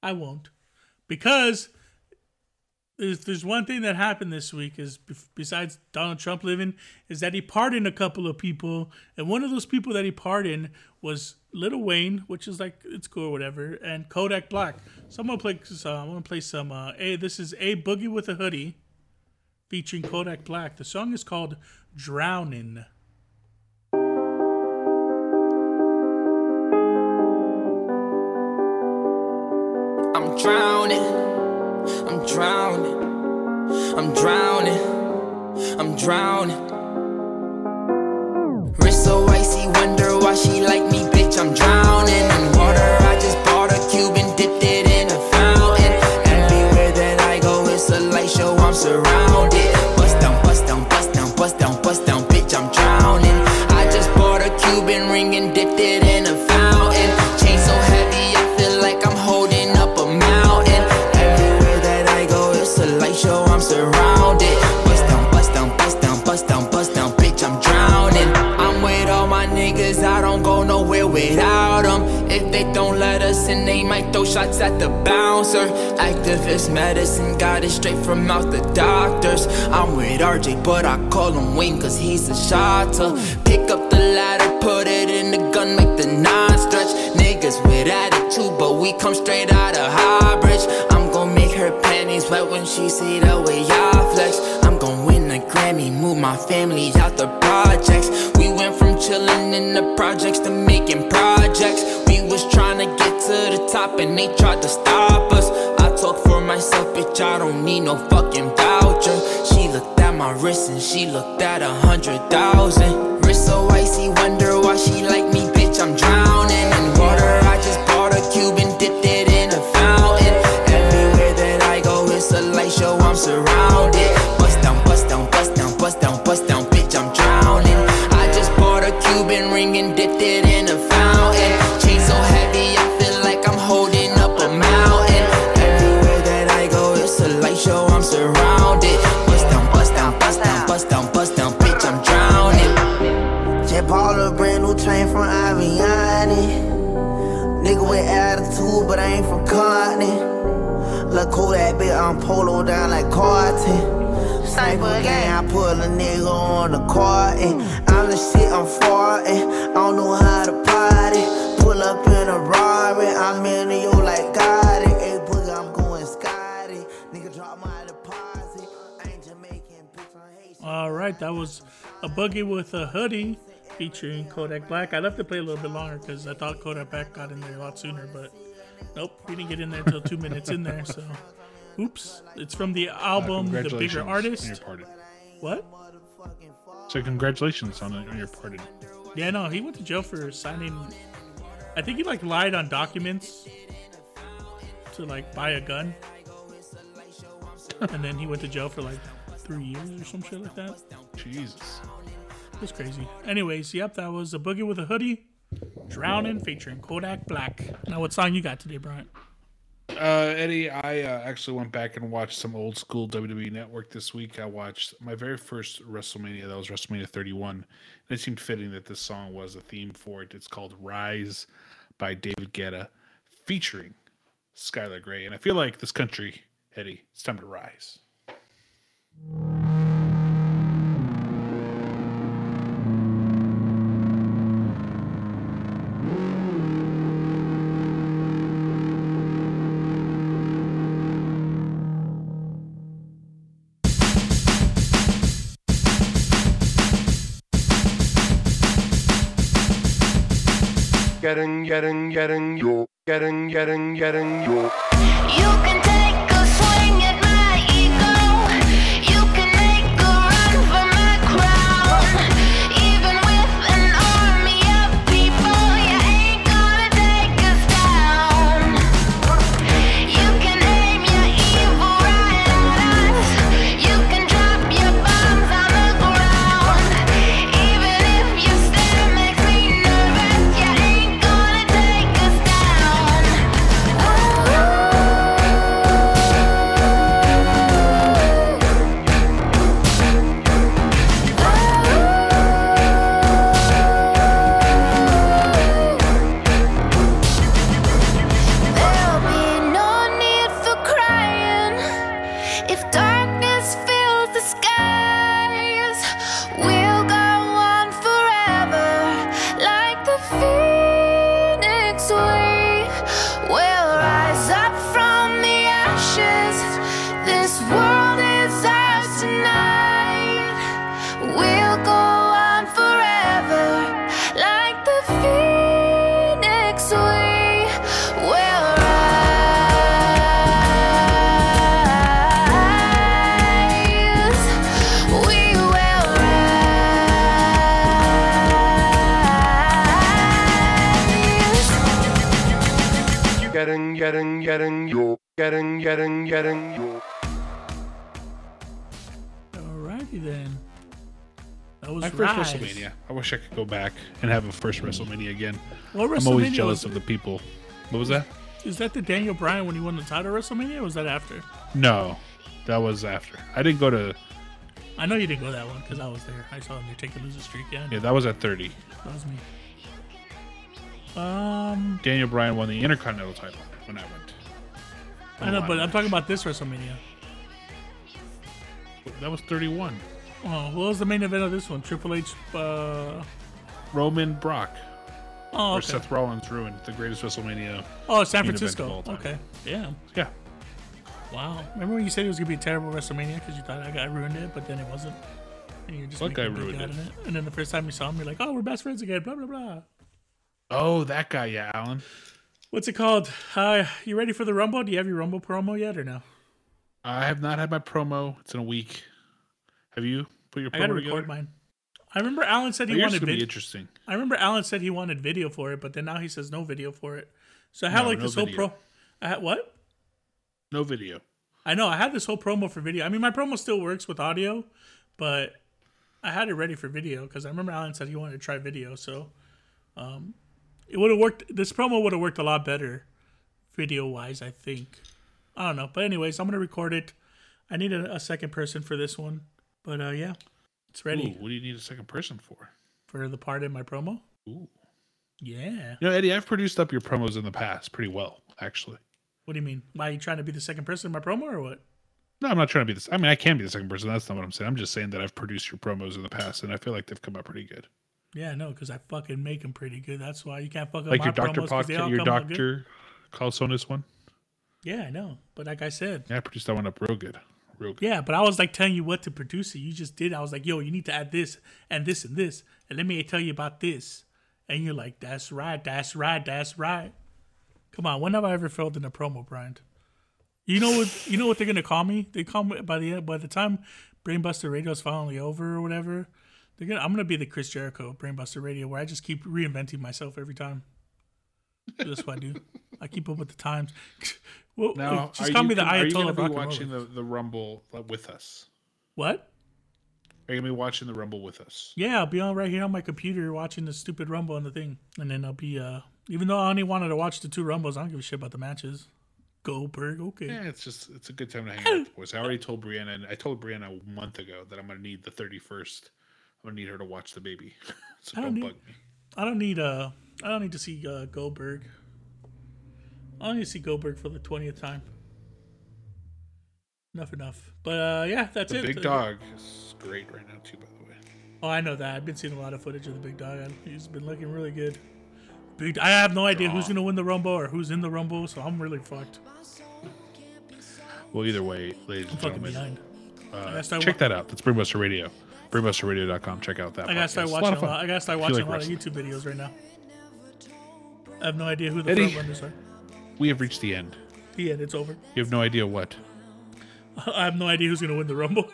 I won't, because there's there's one thing that happened this week is besides Donald Trump living is that he pardoned a couple of people, and one of those people that he pardoned was Lil Wayne, which is like it's cool or whatever, and Kodak Black. So I'm gonna play. Uh, I'm gonna play some. Uh, a this is a boogie with a hoodie, featuring Kodak Black. The song is called "Drowning." I'm drowning. I'm drowning. I'm drowning. I'm drowning. Wrist so icy, wonder why she like me, shots at the bouncer. Actavis medicine got it straight from out the doctors. I'm with RJ, but I call him Wayne cause he's a shotter. Pick up the ladder, put it in the gun, make the nine stretch. Niggas with attitude, but we come straight out of Highbridge. I'm gon' make her panties wet when she see the way I flex. I'm gon' win a Grammy, move my family out the projects. We went from chillin' in the projects to making projects. Top and they tried to stop us. I talk for myself, bitch, I don't need no fucking voucher. She looked at my wrist and she looked at a hundred thousand. Wrist so icy, wonder why she like me, bitch, I'm drowning cool that bitch, I'm polo down like Carlton. Sniper gang, I put a nigga on the carton. I'm eh. the shit, I'm farting. Eh. I don't know how to party. Pull up in a Rari, I'm in you like Gotti. Hey, boogie, I'm going Scotty. Nigga, drop my deposit. Ain't Jamaican, bitch, I'm Haitian. All right, that was a boogie with a hoodie featuring Kodak Black. I left it play a little bit longer because I thought Kodak Black got in there a lot sooner, but nope, we didn't get in there until two minutes in there. So, oops. It's from the uh, album The Congratulations Bigger Artist. What? So congratulations on, on your pardon. Yeah, no, he went to jail for signing. I think he like lied on documents to like buy a gun, and then he went to jail for like three years or some shit like that. Jesus. It's crazy. Anyways, yep, that was a boogie with a hoodie, drowning, featuring Kodak Black. Now, what song you got today, Brian? Uh, Eddie, I uh, actually went back and watched some old school WWE Network this week. I watched my very first WrestleMania. That was WrestleMania 31. And it seemed fitting that this song was a theme for it. It's called Rise by David Guetta, featuring Skylar Grey. And I feel like this country, Eddie, it's time to rise. Getting, getting, getting, yo. Getting, getting, getting, yo. You can Getting, getting, getting, yo. Getting, getting, getting, yo. Alrighty then. That was My first Rise. WrestleMania. I wish I could go back and have a first WrestleMania again. What I'm always jealous of the people. What was that? Is that the Daniel Bryan when he won the title WrestleMania? Or was that after? No, that was after. I didn't go to. I know you didn't go that one because I was there. I saw him take a loser streak. Yeah, Yeah, that was at 30. that was me. Um, Daniel Bryan won the Intercontinental title when I went. I know, but I'm talking about this WrestleMania. That was 31. Oh, what was the main event of this one? Triple H. Uh, Roman Brock. oh, Or. Seth Rollins ruined the greatest WrestleMania. Oh, San main event of Francisco. Okay. Damn. Yeah. Wow. Remember when you said it was gonna be a terrible WrestleMania because you thought I got ruined it, but then it wasn't. And you're just making guy ruined it? it. And then the first time you saw him, you're like, "Oh, we're best friends again." Blah blah blah. Oh, that guy, yeah, Alan. What's it called? Uh, you ready for the Rumble? Do you have your Rumble promo yet or no? I have not had my promo. It's in a week. Have you put your promo I gotta together? record mine. I remember Alan said Oh, he yours wanted video. interesting. I remember Alan said he wanted video for it, but then now he says no video for it. So I had No, like no this whole pro. I had what? No video. I know I had this whole promo for video. I mean, my promo still works with audio, but I had it ready for video because I remember Alan said he wanted to try video. So um, it would have worked. This promo would have worked a lot better, video wise. I think. I don't know, but anyways, I'm gonna record it. I need a, a second person for this one, but uh, yeah, it's ready Ooh, what do you need a second person for? for the part in my promo. Ooh. Yeah. You know, Eddie, I've produced up your promos in the past pretty well, actually. What do you mean? Why are you trying to be the second person in my promo or what? No, I'm not trying to be this. I mean, I can be the second person. That's not what I'm saying. I'm just saying that I've produced your promos in the past, and I feel like they've come out pretty good. Yeah, no, because I fucking make them pretty good. That's why you can't fuck up Like my your doctor promos 'cause they all podcast, your come out good. doctor Carlsonis one. Yeah, I know. But like I said, Yeah, I produced that one up real good, real good. yeah, but I was like telling you what to produce it. You just did. I was like, yo, you need to add this and this and this, and let me tell you about this. And you're like, that's right, that's right, that's right. Come on, when have I ever failed in a promo, Brian? You know what? You know what they're gonna call me? They call me by the by the time Brainbuster Radio is finally over or whatever. They're gonna. I'm gonna be the Chris Jericho of Brainbuster Radio, where I just keep reinventing myself every time. That's what I do. I keep up with the times. Well, Now, just call you, me the are you Ayatollah gonna be watching the, the Rumble uh, with us? What? Are you gonna be watching the Rumble with us? Yeah, I'll be on right here on my computer watching the stupid Rumble and the thing, and then I'll be. uh Even though I only wanted to watch the two Rumbles, I don't give a shit about the matches. Goldberg, okay. Yeah, it's just it's a good time to hang out with the boys. I already told Brianna, and I told Brianna a month ago that I'm gonna need the 31st. I'm gonna need her to watch the baby. so I don't don't need- bug me. I don't need uh I don't need to see uh, Goldberg. I don't need to see Goldberg for the twentieth time. Enough, enough. But uh yeah, that's The it. big dog is great right now too. By the way, Oh, I know that. I've been seeing a lot of footage of the big dog. He's been looking really good. Big. I have no idea who's gonna win the Rumble or who's in the Rumble, so I'm really fucked. well, either way, ladies and I'm fucking gentlemen, behind. I check wa- that out. That's Brainbuster Radio. BrainbusterRadio.com. Check out that. I gotta start podcast. It's a lot watching. of A fun. lot, I gotta start watching like a lot of. YouTube videos right now. I have no idea who the Eddie. front runners are. We have reached the end. Yeah, it's over. You have no idea what. I have no idea who's gonna win the Rumble.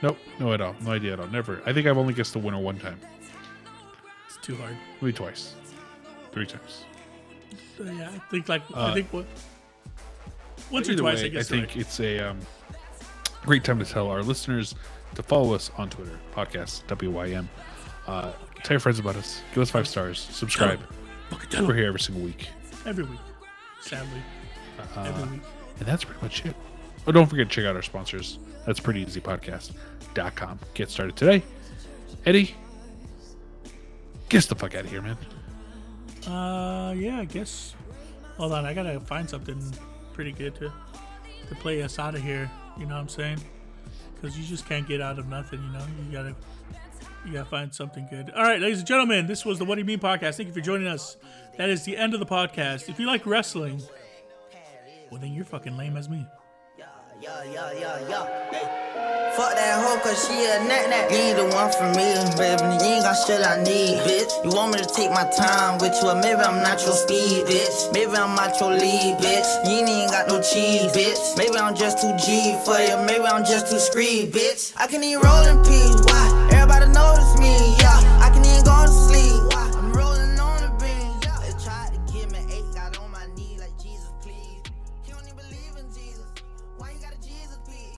Nope, no at all. No idea at all. Never. I think I've only guessed the winner one time. It's too hard. Maybe twice. Three times. Uh, yeah, I think like I Uh, think what once or twice. way, I guess. think right. it's a um, great time to tell our listeners to follow us on Twitter, podcast WYM. Uh, tell your friends about us. Give us five stars. Subscribe. We're here every single week. every week. Sadly, Uh, every week. And that's pretty much it. Oh, don't forget to check out our sponsors. That's pretty easy podcast.com. Get started today. Eddie, get the fuck out of here, man. Uh, yeah, I guess. Hold on, I gotta find something pretty good to to play us out of here. You know what I'm saying? Because you just can't get out of nothing. You know, you gotta you gotta find something good. All right, ladies and gentlemen, this was the What Do You Mean podcast. Thank you for joining us. That is the end of the podcast. If you like wrestling, well then you're fucking lame as me. Yeah, yeah, yeah, yeah. Fuck that hoe, cause she a nut nut. You ain't the one for me, baby. You ain't got shit I need, bitch. You want me to take my time with you, maybe I'm not your speed, bitch. Maybe I'm not your lead, bitch. You ain't even got no cheese, bitch. Maybe I'm just too G for you, maybe I'm just too screed, bitch. I can eat rolling peas,